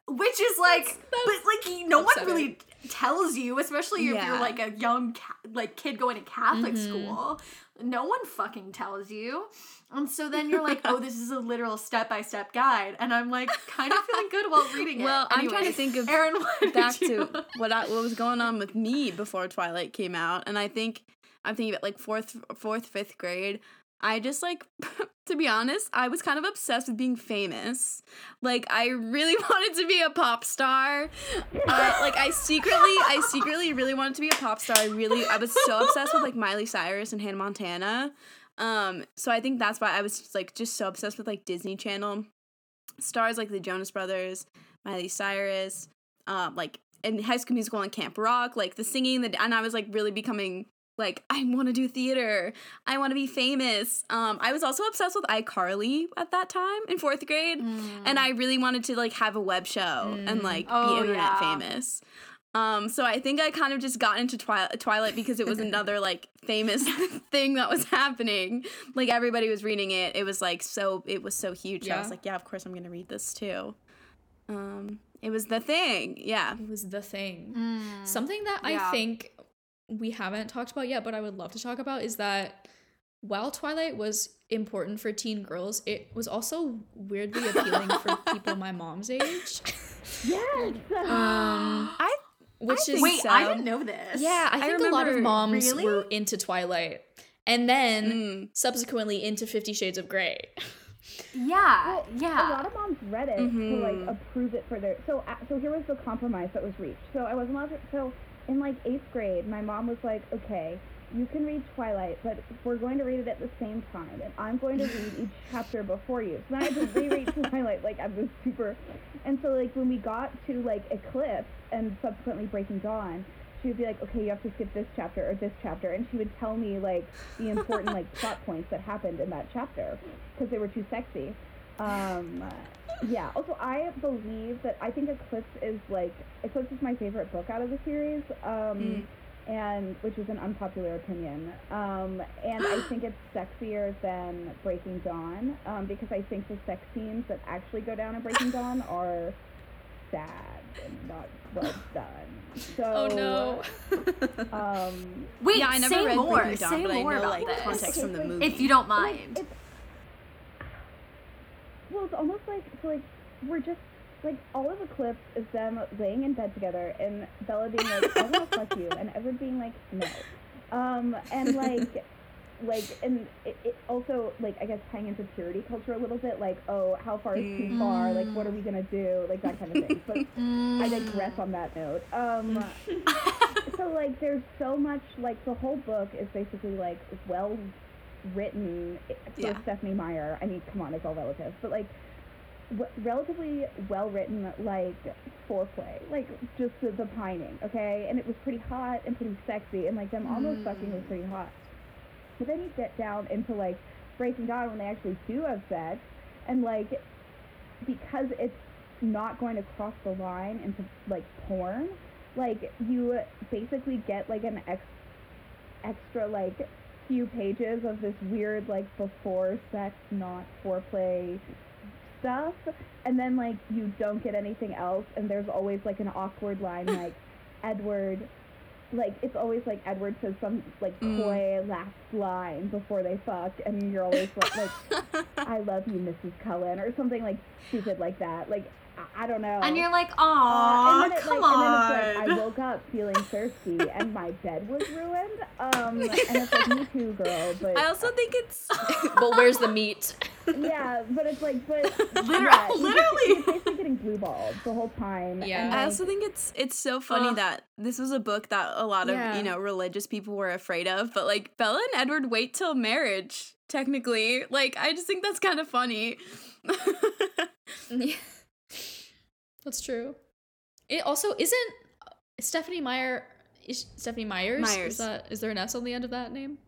which is like, but like, no one really tells you, especially if Yeah. you're like a young like kid going to Catholic Mhm. school. No one fucking tells you. And so then you're like, oh, this is a literal step by step guide. And I'm like, kind of feeling good while reading it. Well, I'm trying to think of Erin, back to what I, what was going on with me before Twilight came out, and I think I'm thinking about like fourth, fourth, fifth grade. I just like, to be honest, I was kind of obsessed with being famous. Like, I really wanted to be a pop star. I, like, I secretly, I secretly really wanted to be a pop star. I really, I was so obsessed with like Miley Cyrus and Hannah Montana. Um, so I think that's why I was just, like just so obsessed with like Disney Channel stars like the Jonas Brothers, Miley Cyrus, um, like in High School Musical and Camp Rock, like the singing, the and I was like really becoming like I want to do theater, I want to be famous. Um, I was also obsessed with iCarly at that time in fourth grade, and I really wanted to like have a web show and Mm. like Oh, be internet yeah. famous. Um, so I think I kind of just got into Twi- Twilight because it was another like famous thing that was happening. Like everybody was reading it. It was like so it was so huge. I was like, yeah, of course I'm gonna read this too. Um, it was the thing. Yeah. it was the thing. Mm. Something that Yeah. I think we haven't talked about yet, but I would love to talk about is that while Twilight was important for teen girls, it was also weirdly appealing for people my mom's age. Yes. Um, I which think is Wait, so. I didn't know this. yeah, I I think a lot of moms Really? were into Twilight, and then mm, subsequently into Fifty Shades of Grey. Yeah. Well, yeah. A lot of moms read it to Mhm. like approve it for their. So so here was the compromise that was reached. So I wasn't allowed to. So in like eighth grade, my mom was like, okay. You can read Twilight, but we're going to read it at the same time, and I'm going to read each chapter before you. So then I had to reread Twilight, like I was super, and so like when we got to like Eclipse and subsequently Breaking Dawn, she would be like, okay, you have to skip this chapter or this chapter, and she would tell me like the important like plot points that happened in that chapter because they were too sexy. Um, yeah. Also, I believe that I think Eclipse is like Eclipse is my favorite book out of the series. Um, Mm. and which is an unpopular opinion. Um, and I think it's sexier than Breaking Dawn um, because I think the sex scenes that actually go down in Breaking Dawn are sad and not well done. So. Oh no. Um, Wait, yeah, I never say read more. Breaking Dawn, say but I know about like this. context from the movie. If you don't like, mind. it's, well, it's almost like so like we're just like all of Eclipse is them laying in bed together and Bella being like, I want to fuck you, and Edward being like, no. Um, and like like and it, it also like I guess tying into purity culture a little bit, like oh how far is too far? Like what are we gonna do? Like that kind of thing. But I digress on that note. Um, so like there's so much like the whole book is basically like well written for Yeah. Stephenie Meyer. I mean, come on, it's all relative, but like w- relatively well written like foreplay, like just the, the pining, okay? And it was pretty hot and pretty sexy, and like them almost mm. fucking was pretty hot. But then you get down into like breaking down when they actually do have sex, and like because it's not going to cross the line into like porn, like you basically get like an ex- extra like few pages of this weird like before sex not foreplay stuff and then like you don't get anything else and there's always like an awkward line like Edward like it's always like Edward says some like Mm. coy last line before they fuck and you're always like, like I love you Mrs. Cullen or something like stupid like that like I, I don't know And you're like, uh, aw, and come like, on. And then it's like I woke up feeling thirsty and my bed was ruined. Um, and it's like me too, girl. But I also think it's but where's the meat? yeah, but it's like, but Liter- yeah, he's- literally. he's basically getting blue balled the whole time. and, Yeah. I also think it's it's so funny Ugh. that this was a book that a lot of Yeah. you know religious people were afraid of, but like Bella and Edward wait till marriage. Technically, like I just think that's kind of funny. Yeah. That's true. It also isn't Stephenie Meyer is Stephenie Meyers? Meyers. Is that is there an S on the end of that name?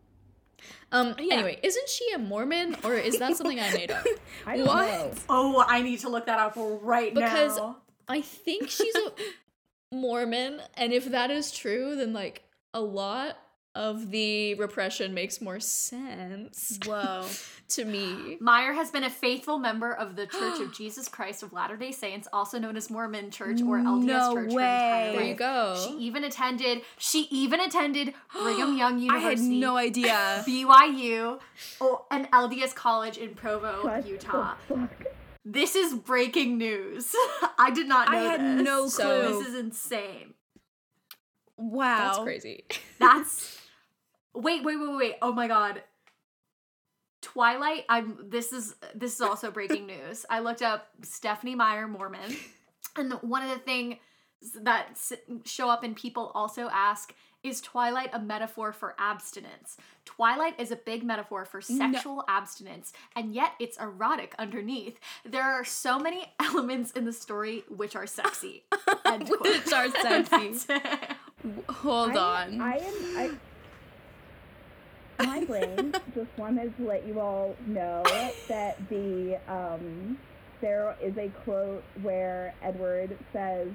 Um Yeah. anyway, isn't she a Mormon or is that something I made up? I What? know. oh, I need to look that up right Because- now. Because I think she's a Mormon, and if that is true, then like a lot of the repression makes more sense Whoa. to me. Meyer has been a faithful member of the Church of Jesus Christ of Latter day Saints, also known as Mormon Church or LDS No Church. way. Her entire There you go. She even attended. She even attended Brigham Young University. I had University. no idea. BYU, oh, an LDS college in Provo, What the Utah. fuck? This is breaking news. I did not know I had this. no So- clue. This is insane. wow. That's crazy. That's wait, wait, wait, wait. Oh my god. Twilight. I'm. This is this is also breaking news. I looked up Stephenie Meyer Mormon, and one of the things that show up and people also ask is Twilight a metaphor for abstinence? Twilight is a big metaphor for sexual abstinence, and yet it's erotic underneath. There are so many elements in the story which are sexy. End. Which are sexy. Hold I, on. I am. I, my brain just wanted to let you all know that the um, there is a quote where Edward says,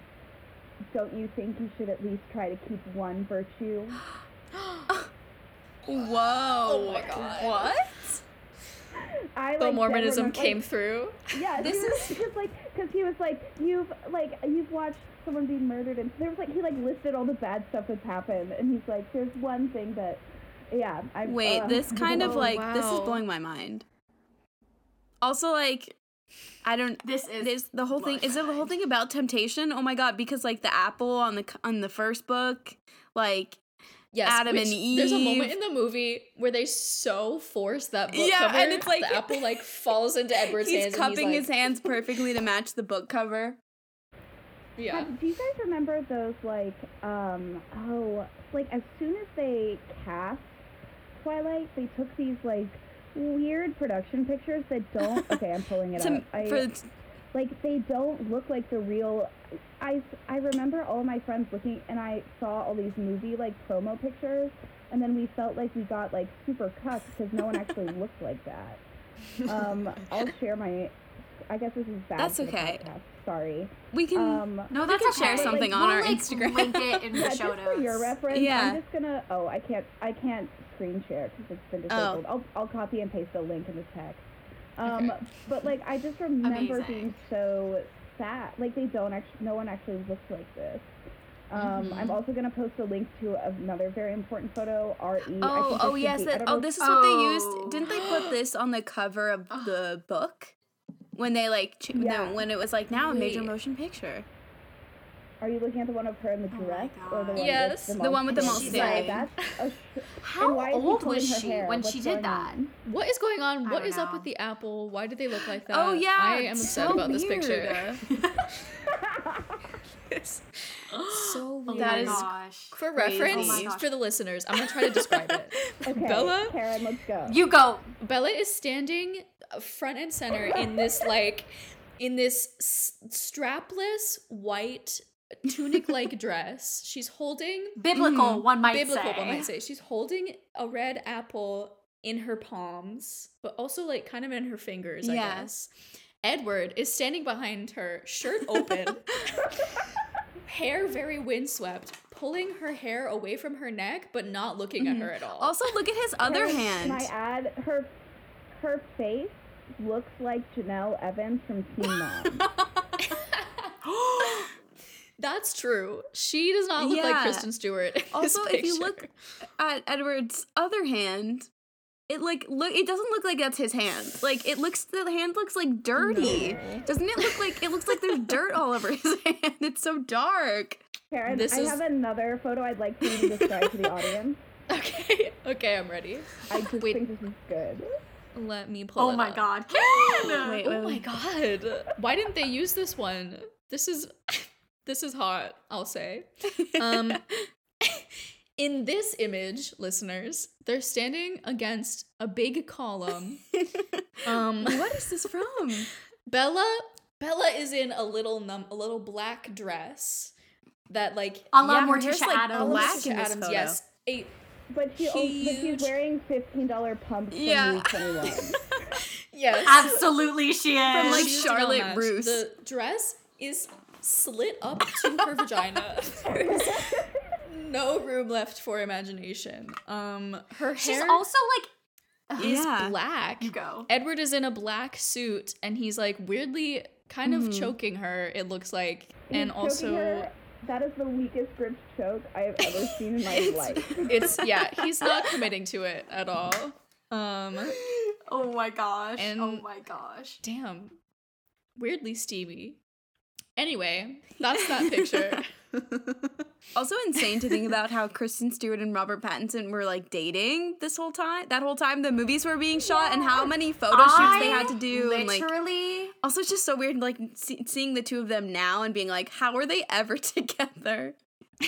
"Don't you think you should at least try to keep one virtue?" Whoa. Oh my God. What? I The like, Mormonism never- came like, through. Yeah, This this is- is because like because he was like you've like you've watched someone be murdered and there was like he like listed all the bad stuff that's happened and he's like there's one thing that yeah I Wait, uh, this kind of Oh, like this is blowing my mind. Also, like, I don't. This is There's the whole thing. Is it the whole thing about temptation? Oh my god! Because like the apple on the on the first book, like Yes, Adam and Eve. There's a moment in the movie where they so force that book Yeah, cover. and it's like- the apple like falls into Edward's he's hands. cupping and he's his like, hands perfectly to match the book cover. Yeah. Have- do you guys remember those like um oh like as soon as they cast Twilight they took these like weird production pictures that don't okay I'm pulling it up. I, for like they don't look like the real I, I remember all my friends looking and I saw all these movie like promo pictures and then we felt like we got like super cucked because no one actually looked like that. Um I'll share my I guess this is bad That's okay. Podcast. sorry we can. um No, We that's can okay. share something Like, on we'll, our like, Instagram. Link it in the yeah, show just for your notes. reference, Yeah. I'm just gonna. Oh, I can't. I can't screen share because it's been disabled. Oh. disabled. I'll I'll copy and paste the link in the text. Um, Okay. but like I just remember Amazing. being so sad. Like they don't actually. No one actually looks like this. Um, I'm also gonna post a link to another very important photo. Re. I Oh, think oh this yes. should be- I That, don't oh, know- this is what they Oh. used. Didn't they put this on the cover of the book when they like ch- Yeah. the, when it was like now a major motion picture? Are you looking at the one of her in the Oh dress or the one Yes, with the, the one with the multi- multi- She's that's a sh- How why is he old was she hair? when What's she did that? on? What is going on? What is What up with the apple? Why do they look like oh, that? Oh yeah, I am upset so about this picture. It's so Oh weird. That my is gosh. For reference, Oh for the listeners, I'm gonna try to describe it. Okay, Bella? Karen, let's go. You go. Bella is standing uh, front and center in this like in this s- strapless white tunic-like dress. She's holding Biblical, mm. one might biblical, say. one might say. She's holding a red apple in her palms, but also like kind of in her fingers, I guess. Edward is standing behind her, shirt open, hair very windswept, pulling her hair away from her neck, but not looking at mm-hmm. her at all. Also, look at his other Karen, hand. Can I add her her face looks like Jenelle Evans from Teen Mom. That's true. She does not look like Kristen Stewart. in this also, if you look at Edward's other hand, it like look it doesn't look like that's his hand. Like it looks the hand looks like dirty. No. Doesn't it look like it looks like there's dirt all over his hand? It's so dark. Karen, This I is- have another photo I'd like for you to describe to the audience. okay, okay, I'm ready. I just Wait. think this is good. Let me pull. Oh it my up. god. Karen! Wait, Oh my god. Why didn't they use this one? This is this is hot, I'll say. Um in this image, listeners, they're standing against a big column. Um what is this from? Bella Bella is in a little num a little black dress that like A lot Yeah, her Morticia hair's, like, Addams. black Morticia in this Addams, photo. yes. A But she al- but she's wearing fifteen dollar pumps from Yeah. Rue Twenty One. yes. Absolutely, she is. From, like, Shoes Charlotte match. Russe. The dress is slit up to her vagina. There's no room left for imagination. Um, her She's hair also like. is Yeah. black. You go. Edward is in a black suit, and he's like weirdly kind of Mhm. choking her. It looks like, He's and also. her. that is the weakest grip choke I have ever seen in my It's, life. it's yeah, he's not committing to it at all. Um, Oh my gosh. oh my gosh. damn, weirdly steamy. Anyway, that's that picture. Also insane to think about how Kristen Stewart and Robert Pattinson were like dating this whole time. That whole time the movies were being shot and how many photo shoots they had to do and like Literally. also it's just so weird like see- seeing the two of them now and being like how are they ever together?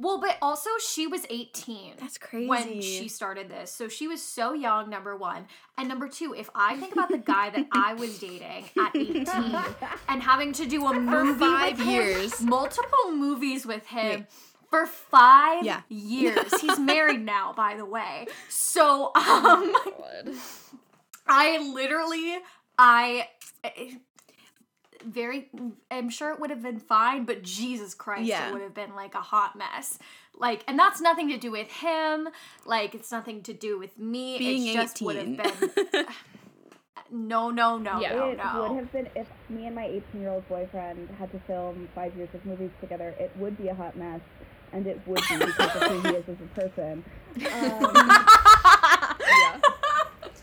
Well, but also she was 18. That's crazy. When she started this. So she was so young, number one. And number two, if I think about the guy that I was dating at 18 and having to do a movie five with him, years. multiple movies with him. Wait. For five Yeah. years. He's married now, by the way. So um God. I literally I very I'm sure it would have been fine, but Jesus Christ, Yeah. it would have been like a hot mess. Like, and that's nothing to do with him. Like, it's nothing to do with me. Being it just would 18. have been no, no, no, Yeah. no, it no. would have been if me and my 18 year old boyfriend had to film five years of movies together. It would be a hot mess, and it would be because of who he is as a person. Um, Yeah.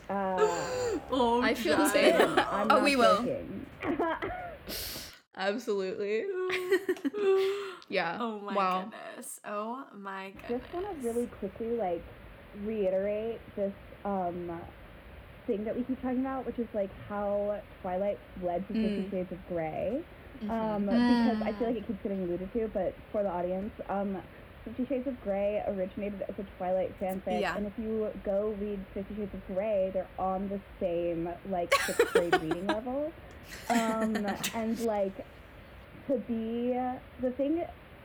Uh, oh, I feel the same. I'm Oh, not we will. Absolutely. Yeah. Oh my wow. goodness. Oh my goodness. just want to really quickly like reiterate this um thing that we keep talking about, which is like how Twilight led to Fifty Mm. Shades of Grey. Mhm. Um, because I feel like it keeps getting alluded to, but for the audience, um, Fifty Shades of Grey originated as a Twilight fanfic, Yeah. and if you go read Fifty Shades of Grey, they're on the same like sixth grade reading level, um, and like to be the thing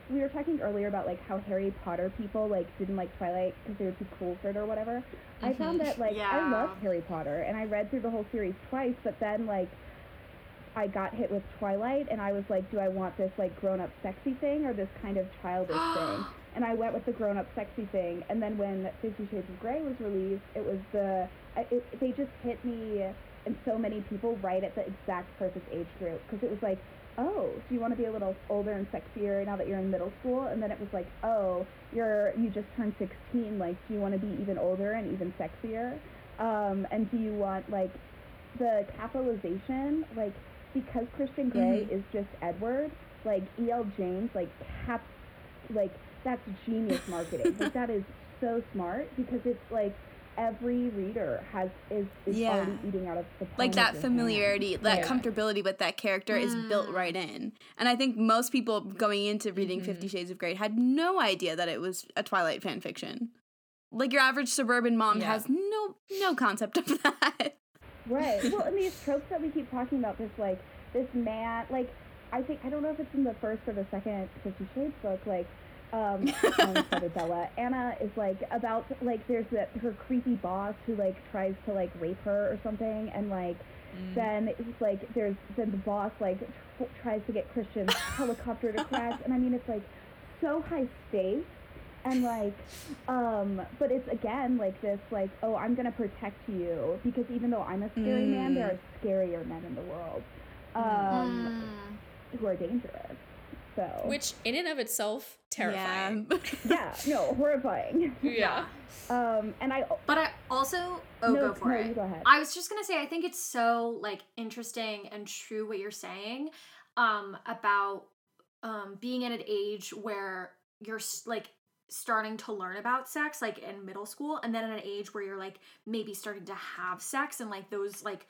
we were talking earlier about like how Harry Potter people like didn't like Twilight because they were too cool for it or whatever. I found that like I love Harry Potter and I read through the whole series twice, but then like I got hit with Twilight and I was like, do I want this like grown up sexy thing or this kind of childish thing? And I went with the grown up sexy thing. And then when Fifty Shades of Grey was released, it was the it, they just hit me and so many people right at the exact perfect age group because it was like, oh, do you want to be a little older and sexier now that you're in middle school? And then it was like, oh, you're you just turned 16. Like, do you want to be even older and even sexier? Um, and do you want like the capitalization like because Christian Grey is just Edward, like E.L. James, like cap, like that's genius marketing. like that is so smart because it's like every reader has is, is Yeah. already eating out of the palm like of that your familiarity, hand. that Yeah. comfortability with that character is built Mm. right in. And I think most people going into reading Fifty Mm-hmm. Shades of Grey had no idea that it was a Twilight fan fiction. Like your average suburban mom Yeah. has no no concept of that. Right. Well, and these tropes that we keep talking about, this like this man, like I think I don't know if it's in the first or the second Fifty Shades book, like. Um, Bella. Anna is like about like there's that her creepy boss who like tries to like rape her or something, and like then it's like there's then the boss like tr- tries to get Christian's helicopter to crash, and I mean it's like so high stakes and like um but it's again like this like oh i'm gonna protect you because even though i'm a scary man there Mm. are scarier men in the world um who are dangerous so Which, in and of itself, terrifying. Yeah. yeah no horrifying Yeah. um and i But I also oh no, go for no, it. you go ahead I was just gonna say I think it's so like interesting and true what you're saying um about um being at an age where you're like starting to learn about sex like in middle school and then at an age where you're like maybe starting to have sex and like those like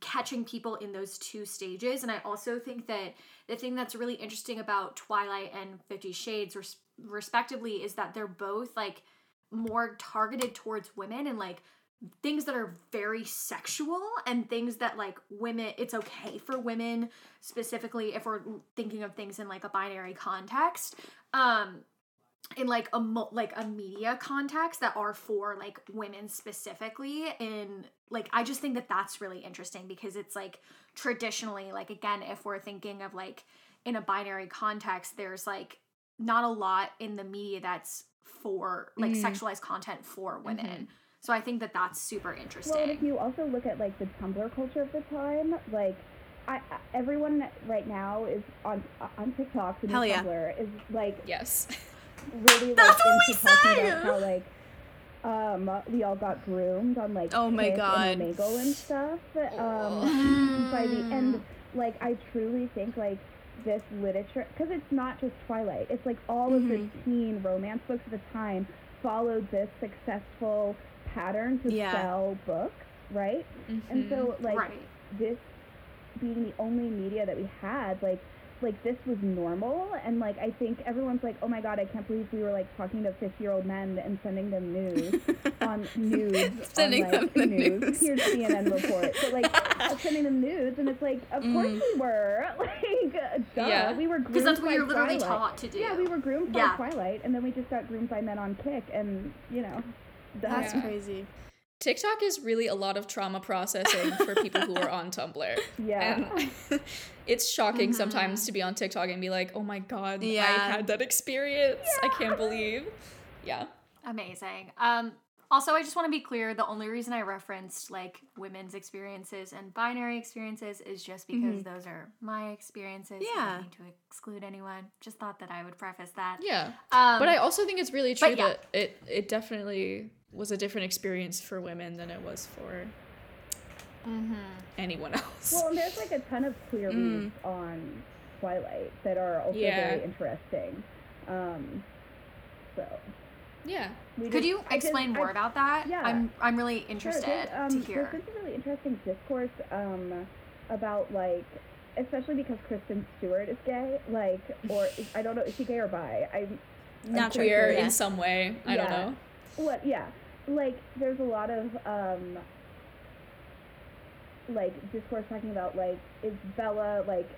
catching people in those two stages. And i also think that the thing that's really interesting about twilight and 50 shades res- respectively is that they're both like more targeted towards women and like things that are very sexual and things that like women it's okay for women specifically if we're thinking of things in like a binary context. Um in like a mo- like a media context that are for like women specifically in like I just think that that's really interesting because it's like traditionally like again if we're thinking of like in a binary context there's like not a lot in the media that's for like Mm. sexualized content for women. So I think that that's super interesting. Well, and if you also look at like the Tumblr culture of the time, like I, I everyone right now is on on TikTok and Hell yeah. Tumblr is like Yes. really like That's what we into talking say! about how like um we all got groomed on like Oh my God. and Omegle and stuff. Um, by the end, like I truly think like this literature because it's not just Twilight. It's like all of the Mhm. teen romance books of the time followed this successful pattern to Yeah. sell books, right? And so like right. this being the only media that we had, like like this was normal and like I think everyone's like, Oh my god, I can't believe we were like talking to fifty year old men and sending them news on nudes Sending on, them like, the news. news. Here's CNN report. But like sending them nudes and it's like, of course Mm. we were. Like uh, duh. Yeah. We were groomed Because that's what by you're literally Twilight. taught to do. Yeah, we were groomed Yeah. by Twilight and then we just got groomed by men on Kik and you know duh. That's Yeah. crazy. TikTok is really a lot of trauma processing for people who are on Tumblr. yeah. And it's shocking sometimes to be on TikTok and be like, oh my god, Yeah. I had that experience. I can't believe. Yeah. Amazing. Um also I just want to be clear, the only reason I referenced like women's experiences and binary experiences is just because those are my experiences. Yeah. I Mm-hmm. Yeah. don't mean to exclude anyone. Just thought that I would preface that. Yeah. Um But I also think it's really true yeah. that it it definitely was a different experience for women than it was for mhm. anyone else. Well, and there's like a ton of queer Mm. on Twilight that are also Yeah. very interesting. Um, so yeah. we Could just- you I just- explain more I- about that? yeah. I'm I'm really Sure, interested there's, um, to hear. There's been some really interesting discourse um, about like, especially because Kristen Stewart is gay. Like, or is- I don't know, is she gay or bi? I'm Not sure. Queer Yeah. in some way. I don't know. What? Yeah, like there's a lot of um, like discourse talking about like is Bella like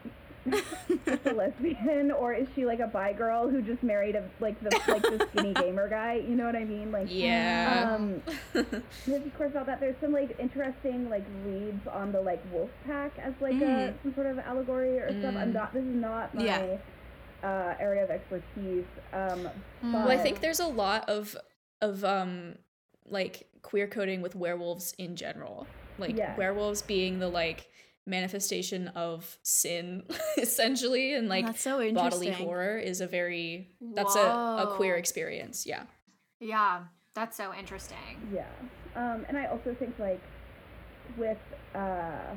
just a lesbian or is she like a bi girl who just married a like the like the skinny gamer guy? You know what I mean? Like Yeah. um, there's of course about that. There's some like interesting like reads on the like wolf pack as like a Mhm. some sort of allegory or stuff. I'm Mm. not. This is not my Yeah. uh, area of expertise. Um, Mm. Well, I think there's a lot of of um like queer coding with werewolves in general. Like Yeah. werewolves being the like manifestation of sin essentially and like That's so bodily horror is a very that's a, a queer experience. Yeah. Yeah, that's so interesting. Yeah. Um, and I also think like with uh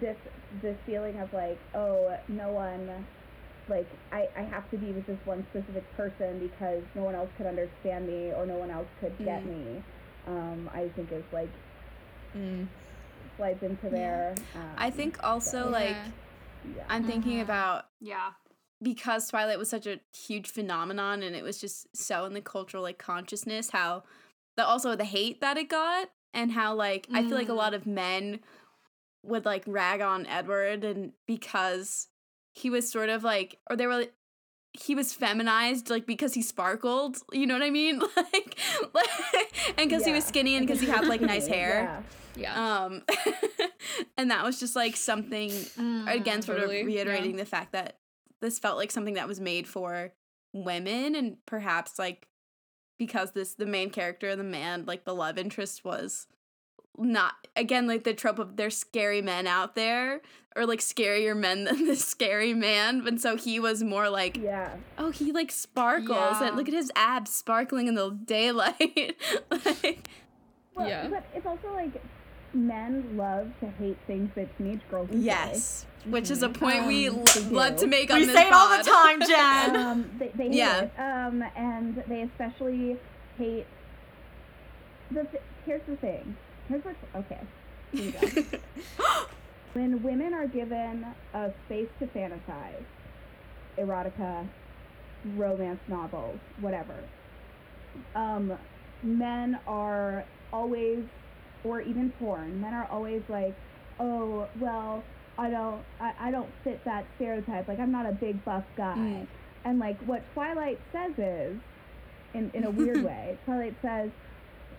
this this feeling of like, oh, no one like I, I have to be with this one specific person because no one else could understand me or no one else could get Mm. me. Um, I think is like Mm. Slides into there. Um, I think also so, like Yeah. yeah. I'm thinking Mhm. about Yeah. because Twilight was such a huge phenomenon and it was just so in the cultural like consciousness how the also the hate that it got and how like I feel like a lot of men would like rag on Edward and because he was sort of like or they were like he was feminized like because he sparkled you know what i mean like, like and because he was skinny and because he had like nice hair Yeah. Yeah. um and that was just like something again sort Totally, of yeah. reiterating the fact that this felt like something that was made for women and perhaps like because this the main character the man like the love interest was not again like the trope of there's scary men out there or like scarier men than this scary man and so he was more like Yeah. oh he like sparkles Yeah. and look at his abs sparkling in the daylight like Well, Yeah. But it's also like men love to hate things that teenage girls enjoy. yes which is a point we Um, lo- they love to make on We this say it all the time, Jen. um, they, they hate Yeah. it. Um, and they especially hate. The th- here's the thing. Here's what. Okay. Here we go. when women are given a space to fantasize, erotica, romance novels, whatever, um, men are always, or even porn, men are always like, oh, well, I don't, I, I don't fit that stereotype. Like, I'm not a big buff guy. Mm. And like, what Twilight says is, in, in a weird way, Twilight says,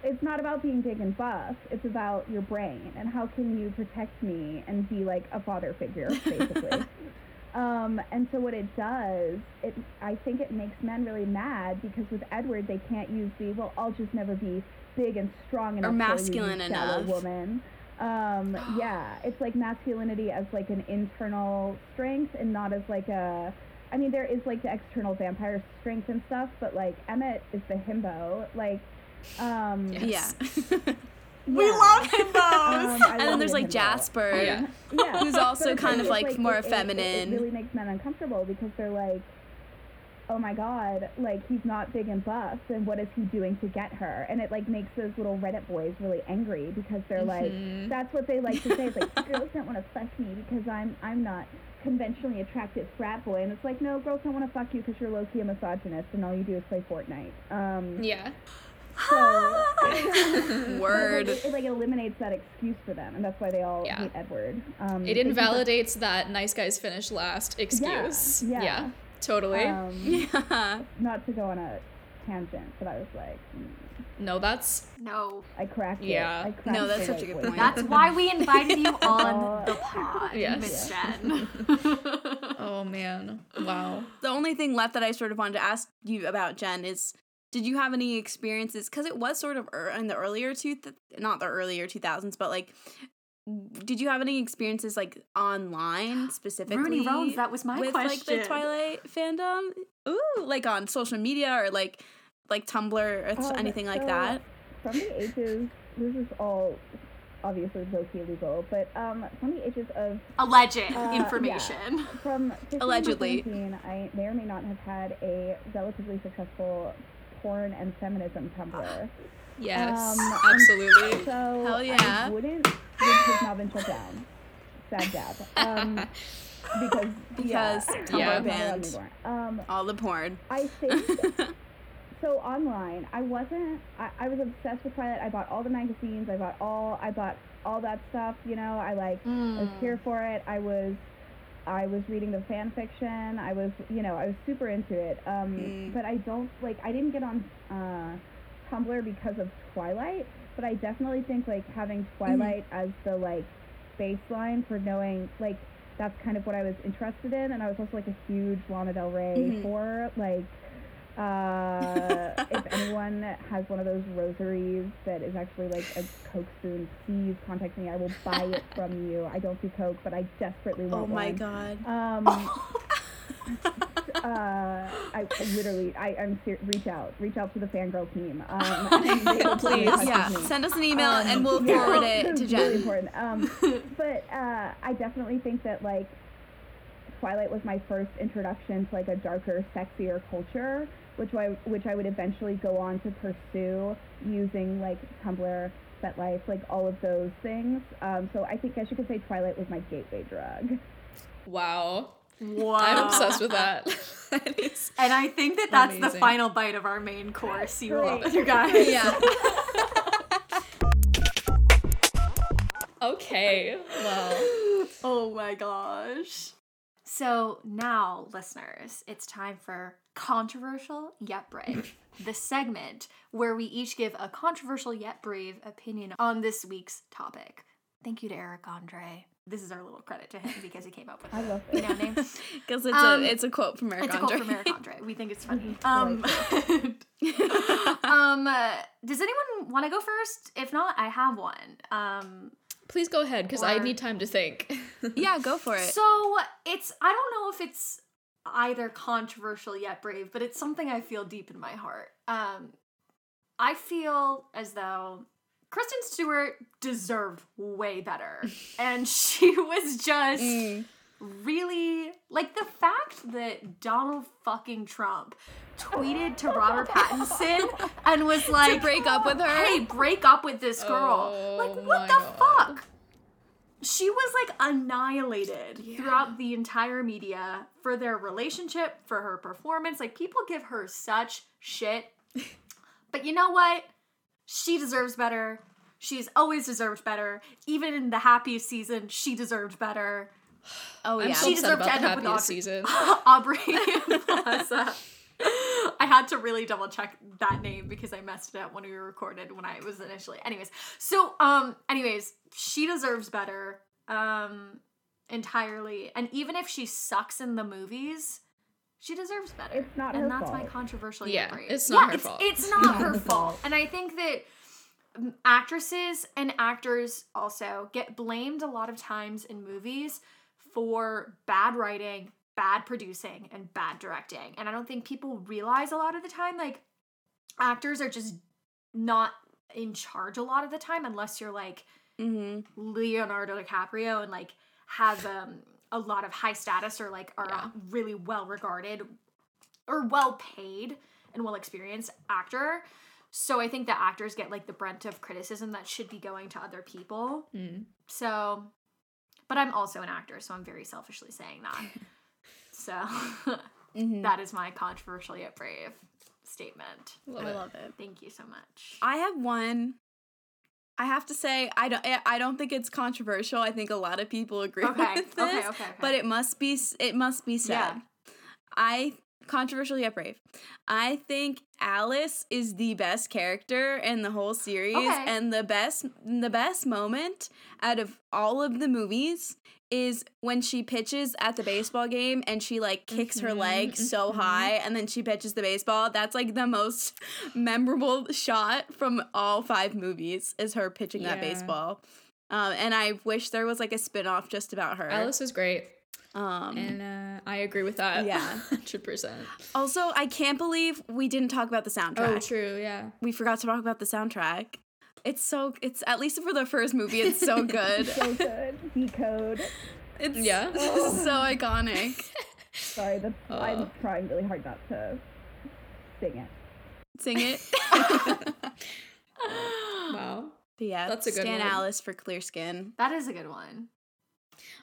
it's not about being big and buff. It's about your brain and how can you protect me and be like a father figure, basically. um, and so what it does, it I think it makes men really mad because with Edward they can't use the well, I'll just never be big and strong enough for you, you masculine shallow enough. woman. Um, yeah, it's like masculinity as like an internal strength and not as like a. I mean, there is like the external vampire strength and stuff, but like Emmett is the himbo. Like, um, Yeah. yeah We yeah. love himbos. Um, and then there's like himbo. Jasper Yeah. yeah. who's also it's kind of it's like more it- it- feminine. It, really makes men uncomfortable because they're like, oh my god, like he's not big and buff, and what is he doing to get her? And it like makes those little Reddit boys really angry because they're Mhm. like, that's what they like to say. It's like girls don't want to fuck me because I'm I'm not conventionally attractive frat boy, and it's like no, girls don't want to fuck you because you're low key a misogynist and all you do is play Fortnite. Um, Yeah. So word It, it, like eliminates that excuse for them, and that's why they all Yeah. hate Edward. Um, It they think that- invalidates that nice guys finish last excuse. yeah. totally. Um, yeah not to go on a tangent, but I was like, mm, no, that's no. I cracked Yeah. it. I cracked No, that's the such a good point. That's why we invited you on the pod, Yes. Miss Jen. oh man. Wow. the only thing left that I sort of wanted to ask you about, Jen, is did you have any experiences? Because it was sort of ear in the earlier two, th- not the earlier two thousands, but like, did you have any experiences like online specifically? Rooney Roads, that was my with like question. the Twilight fandom. Ooh, like on social media or like like Tumblr or Um, anything like that. From the ages, this is all obviously low-key illegal, but um, from the ages of Alleged Uh, information. from Allegedly. I may or may not have had a relatively successful porn and feminism Tumblr. Yes. Um, absolutely. So Hell yeah. I wouldn't. Has now been shut down. Sad dab. Um, because Because yeah, Tumblr Yeah. banned. Um, all the porn. I think so. Online, I wasn't. I, I was obsessed with Twilight. I bought all the magazines. I bought all. I bought all that stuff. You know, I like. I was Mm. here for it. I was. I was reading the fan fiction. I was, you know, I was super into it. Um, Mm. But I don't like. I didn't get on uh, Tumblr because of Twilight. But I definitely think like having Twilight as the like baseline for knowing like that's kind of what I was interested in. And I was also like a huge Lana Del Rey Mhm. for like. Uh, if anyone has one of those rosaries that is actually like a Coke spoon, please contact me. I will buy it from you. I don't do Coke, but I desperately want one. Oh my one. god. Um, uh, I, I literally, I, I'm ser- reach out, reach out to the fangirl team. Um, Please. Yeah, send us an email Um, and we'll yeah, forward it to Really important. Um, but uh, I definitely think that like Twilight was my first introduction to like a darker, sexier culture, which I which I would eventually go on to pursue using like Tumblr, FetLife, like all of those things. Um, so I think I should say Twilight was my gateway drug. Wow. Wow. I'm obsessed with that. that is And I think that that's the final bite of our main course. You, all, Great. you guys. Yeah. okay. Well, Oh my gosh. So now, listeners, it's time for controversial yet brave, the segment where we each give a controversial yet brave opinion on this week's topic. Thank you to Eric Andre. This is our little credit to him because he came up with I it. love You it. know, name. Because it's Um, a it's a quote from Eric It's a Andre. quote from Eric Andre. We think it's funny. Um, um, uh, does anyone want to go first? If not, I have one. Um, please go ahead because I need time to think. yeah, go for it. So it's I don't know if it's either controversial yet brave, but it's something I feel deep in my heart. Um I feel as though Kristen Stewart deserved way better. and she was just Mm. Really like the fact that Donald fucking Trump tweeted to Robert Pattinson and was like break up with her? Hey, break up with this girl. Oh like what the God. fuck? She was like annihilated throughout the entire media for their relationship, for her performance. Like people give her such shit. but you know what? She deserves better. She's always deserved better. Even in the happiest season, she deserved better. Oh I'm yeah. so She upset deserved about to the end up with happiest season. Aubrey Plaza. I had to really double check that name because I messed it up when we recorded when I was initially. Anyways, so um, anyways, she deserves better. Um, entirely. And even if she sucks in the movies, she deserves better. It's not and her that's my controversial. Yeah, brave. it's not Yeah, her it's, fault. It's not her fault. And I think that um, actresses and actors also get blamed a lot of times in movies for bad writing, bad producing, and bad directing. And I don't think people realize a lot of the time, like, actors are just not in charge a lot of the time unless you're like hmm Leonardo DiCaprio and like have um, a lot of high status or like are Yeah. really well regarded or well paid and well experienced actor. So I think that actors get like the brunt of criticism that should be going to other people. Mm. So, but I'm also an actor, so I'm very selfishly saying that. so hmm that is my controversial yet brave statement. Love I love it. Thank you so much. I have one. I have to say, I don't. I- I don't think it's controversial. I think a lot of people agree Okay, with this. okay, okay, okay. But it must be. It must be said. Yeah. I controversial yet brave. I think Alice is the best character in the whole series, Okay. and the best. The best moment out of all of the movies is when she pitches at the baseball game and she like kicks her Mhm, leg so high and then she pitches the baseball. That's like the most memorable shot from all five movies is her pitching that baseball. Um, and I wish there was like a spin-off just about her. Alice is great, um, and uh, I agree with that. Yeah. hundred percent. also, I can't believe we didn't talk about the soundtrack. Oh, true. Yeah. We forgot to talk about the soundtrack. It's so it's at least for the first movie, it's so good. So good. Decode. it's Yeah. so iconic. Sorry, that's, Oh. I'm trying really hard not to sing it. Sing it. Wow. But yeah, That's a good Stan one. Alice for clear skin. That is a good one.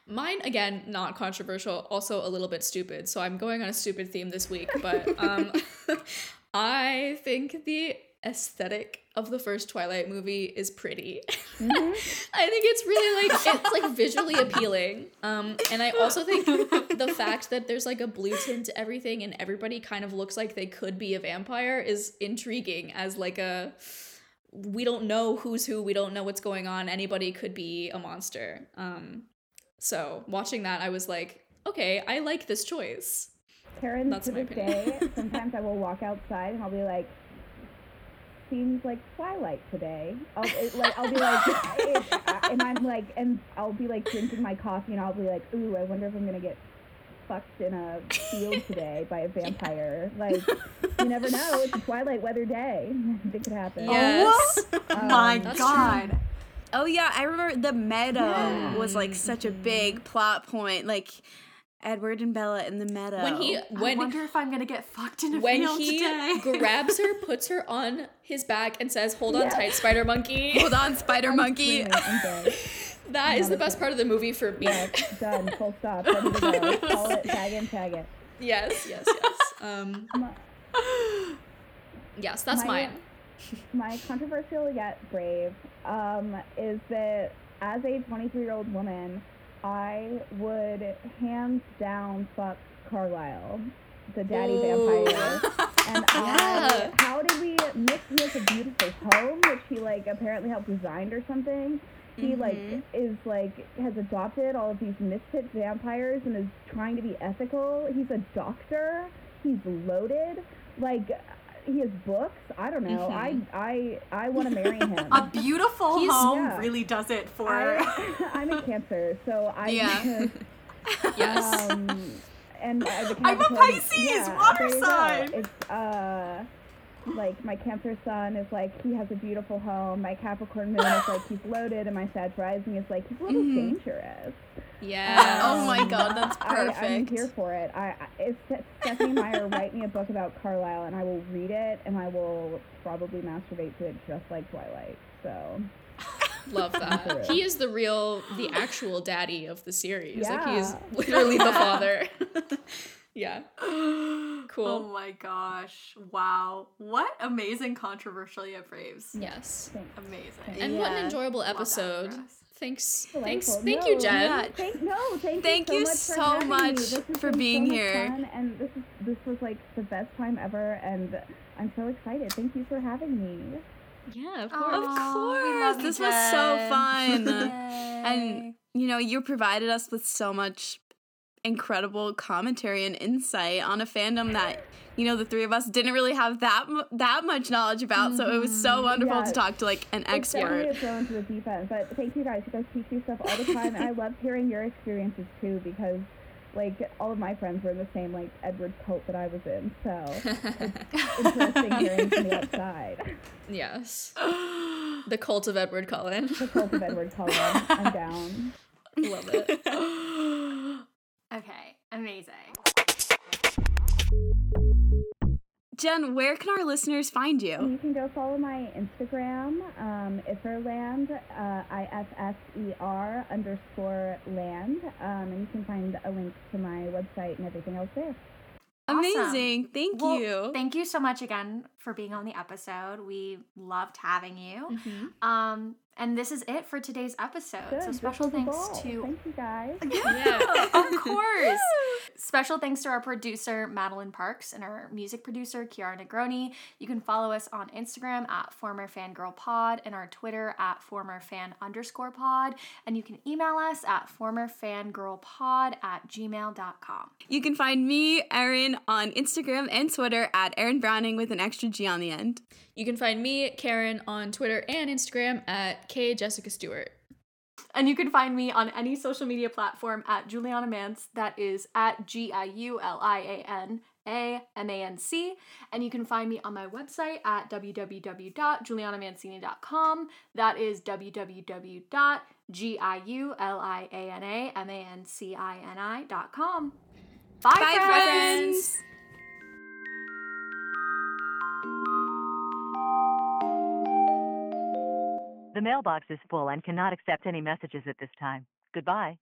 Mine again, not controversial, also a little bit stupid. So I'm going on a stupid theme this week, but um I think the aesthetic of the first Twilight movie is pretty. Mm-hmm. I think it's really like it's like visually appealing. Um and I also think the fact that there's like a blue tint to everything and everybody kind of looks like they could be a vampire is intriguing as like a we don't know who's who, we don't know what's going on. Anybody could be a monster. Um so watching that, I was like, okay, I like this choice. Karen, That's to my this opinion. day, sometimes I will walk outside and I'll be like, seems like twilight today. I'll it, like I'll be like, it, uh, and I'm like, and I'll be like drinking my coffee and I'll be like, ooh, I wonder if I'm gonna get fucked in a field today by a vampire. Like, you never know. It's a twilight weather day. It could happen. Yes. Oh my That's god. Oh yeah, I remember the meadow Yeah. was like such a big plot point. Like Edward and Bella in the meadow. When he I wonder if I'm gonna get fucked in a when field he today. grabs her, puts her on his back, and says, "Hold on Yeah. tight, spider monkey." hold on, Spider I'm Monkey. screaming. I'm dead. That is the best part of the movie for me. Yeah, done. Full stop. Ready to go. Call it. Tag in. Tag it. Yes, yes, yes. Um, yes, that's My- mine. my controversial yet brave um, is that as a 23 year old woman, I would hands down fuck Carlisle, the daddy Ooh. vampire. And Yeah. I, how did we miss a beautiful home, which he like apparently helped design or something. He like Mhm. is like has adopted all of these misfit vampires and is trying to be ethical. He's a doctor. He's loaded. Like he has books. I don't know. I I I want to marry him. a beautiful He's- home Yeah. really does it for I, I'm a Cancer, so I Yeah. Yes. um, and uh, the I'm a Pisces, yeah, water there sign. It's uh, like my Cancer sun is like he has a beautiful home. My Capricorn moon is like he's loaded, and my Sag rising is like he's a little Mhm. dangerous. Yes. Oh my god, that's I, I'm here for it. I, I if Stephenie Meyer write me a book about Carlisle, and I will read it, and I will probably masturbate to it just like Twilight. So Love that. He is the real, the actual daddy of the series. Like he is literally the father. yeah. Oh cool. Oh my gosh. Wow. What amazing controversial yet braves. Yes. thanks. Amazing. And what an Yeah. enjoyable episode. for us. Thanks. Thanks. Thank No, you, Jen. Yeah. Thank no, thank, Thank you you so much so for having much for being so much here. fun, and this is this was like the best time ever, and I'm so excited. Thank you for having me. Yeah, of Aw. course. Of course. love you, This was so fun. And you know, you provided us with so much incredible commentary and insight on a fandom that you know the three of us didn't really have that that much knowledge about. So it was so mm-hmm. wonderful Yeah. to talk to like an It's definitely expert. a throw into the deep end, but thank you guys. You guys teach me stuff all the time, and I love hearing your experiences too because. Like all of my friends were in the same like Edward cult that I was in, so it's interesting hearing from the outside. yes. The cult of Edward Cullen. The cult of Edward Cullen. I'm down. Love it. Okay. Amazing. Jen, where can our listeners find you? You can go follow my Instagram, um, Ifferland, uh, I F F E R underscore land, um, and you can find a link to my website and everything else there. Awesome. Amazing. Thank Well, you. Thank you so much again for being on the episode. We loved having you. Mhm. Um, and this is it for today's episode. Good. So special thanks ball. to Thank you guys. Yeah. of course. Special thanks to our producer, Madeline Parks, and our music producer, Kiara Negroni. You can follow us on Instagram at former fangirl pod and our Twitter at former fan underscore pod. And you can email us at formerfangirlpod at gmail.com. You can find me, Erin, on Instagram and Twitter at Erin Browning with an extra G on the end. You can find me, Karen, on Twitter and Instagram at K Jessica Stewart. And you can find me on any social media platform at Giuliana Mance. That is at G I U L I A N A M A N C. And you can find me on my website at www.giulianamancini.com. That is www.giulianaMancini.com. Bye, Bye, friends. friends. The mailbox is full and cannot accept any messages at this time. Goodbye.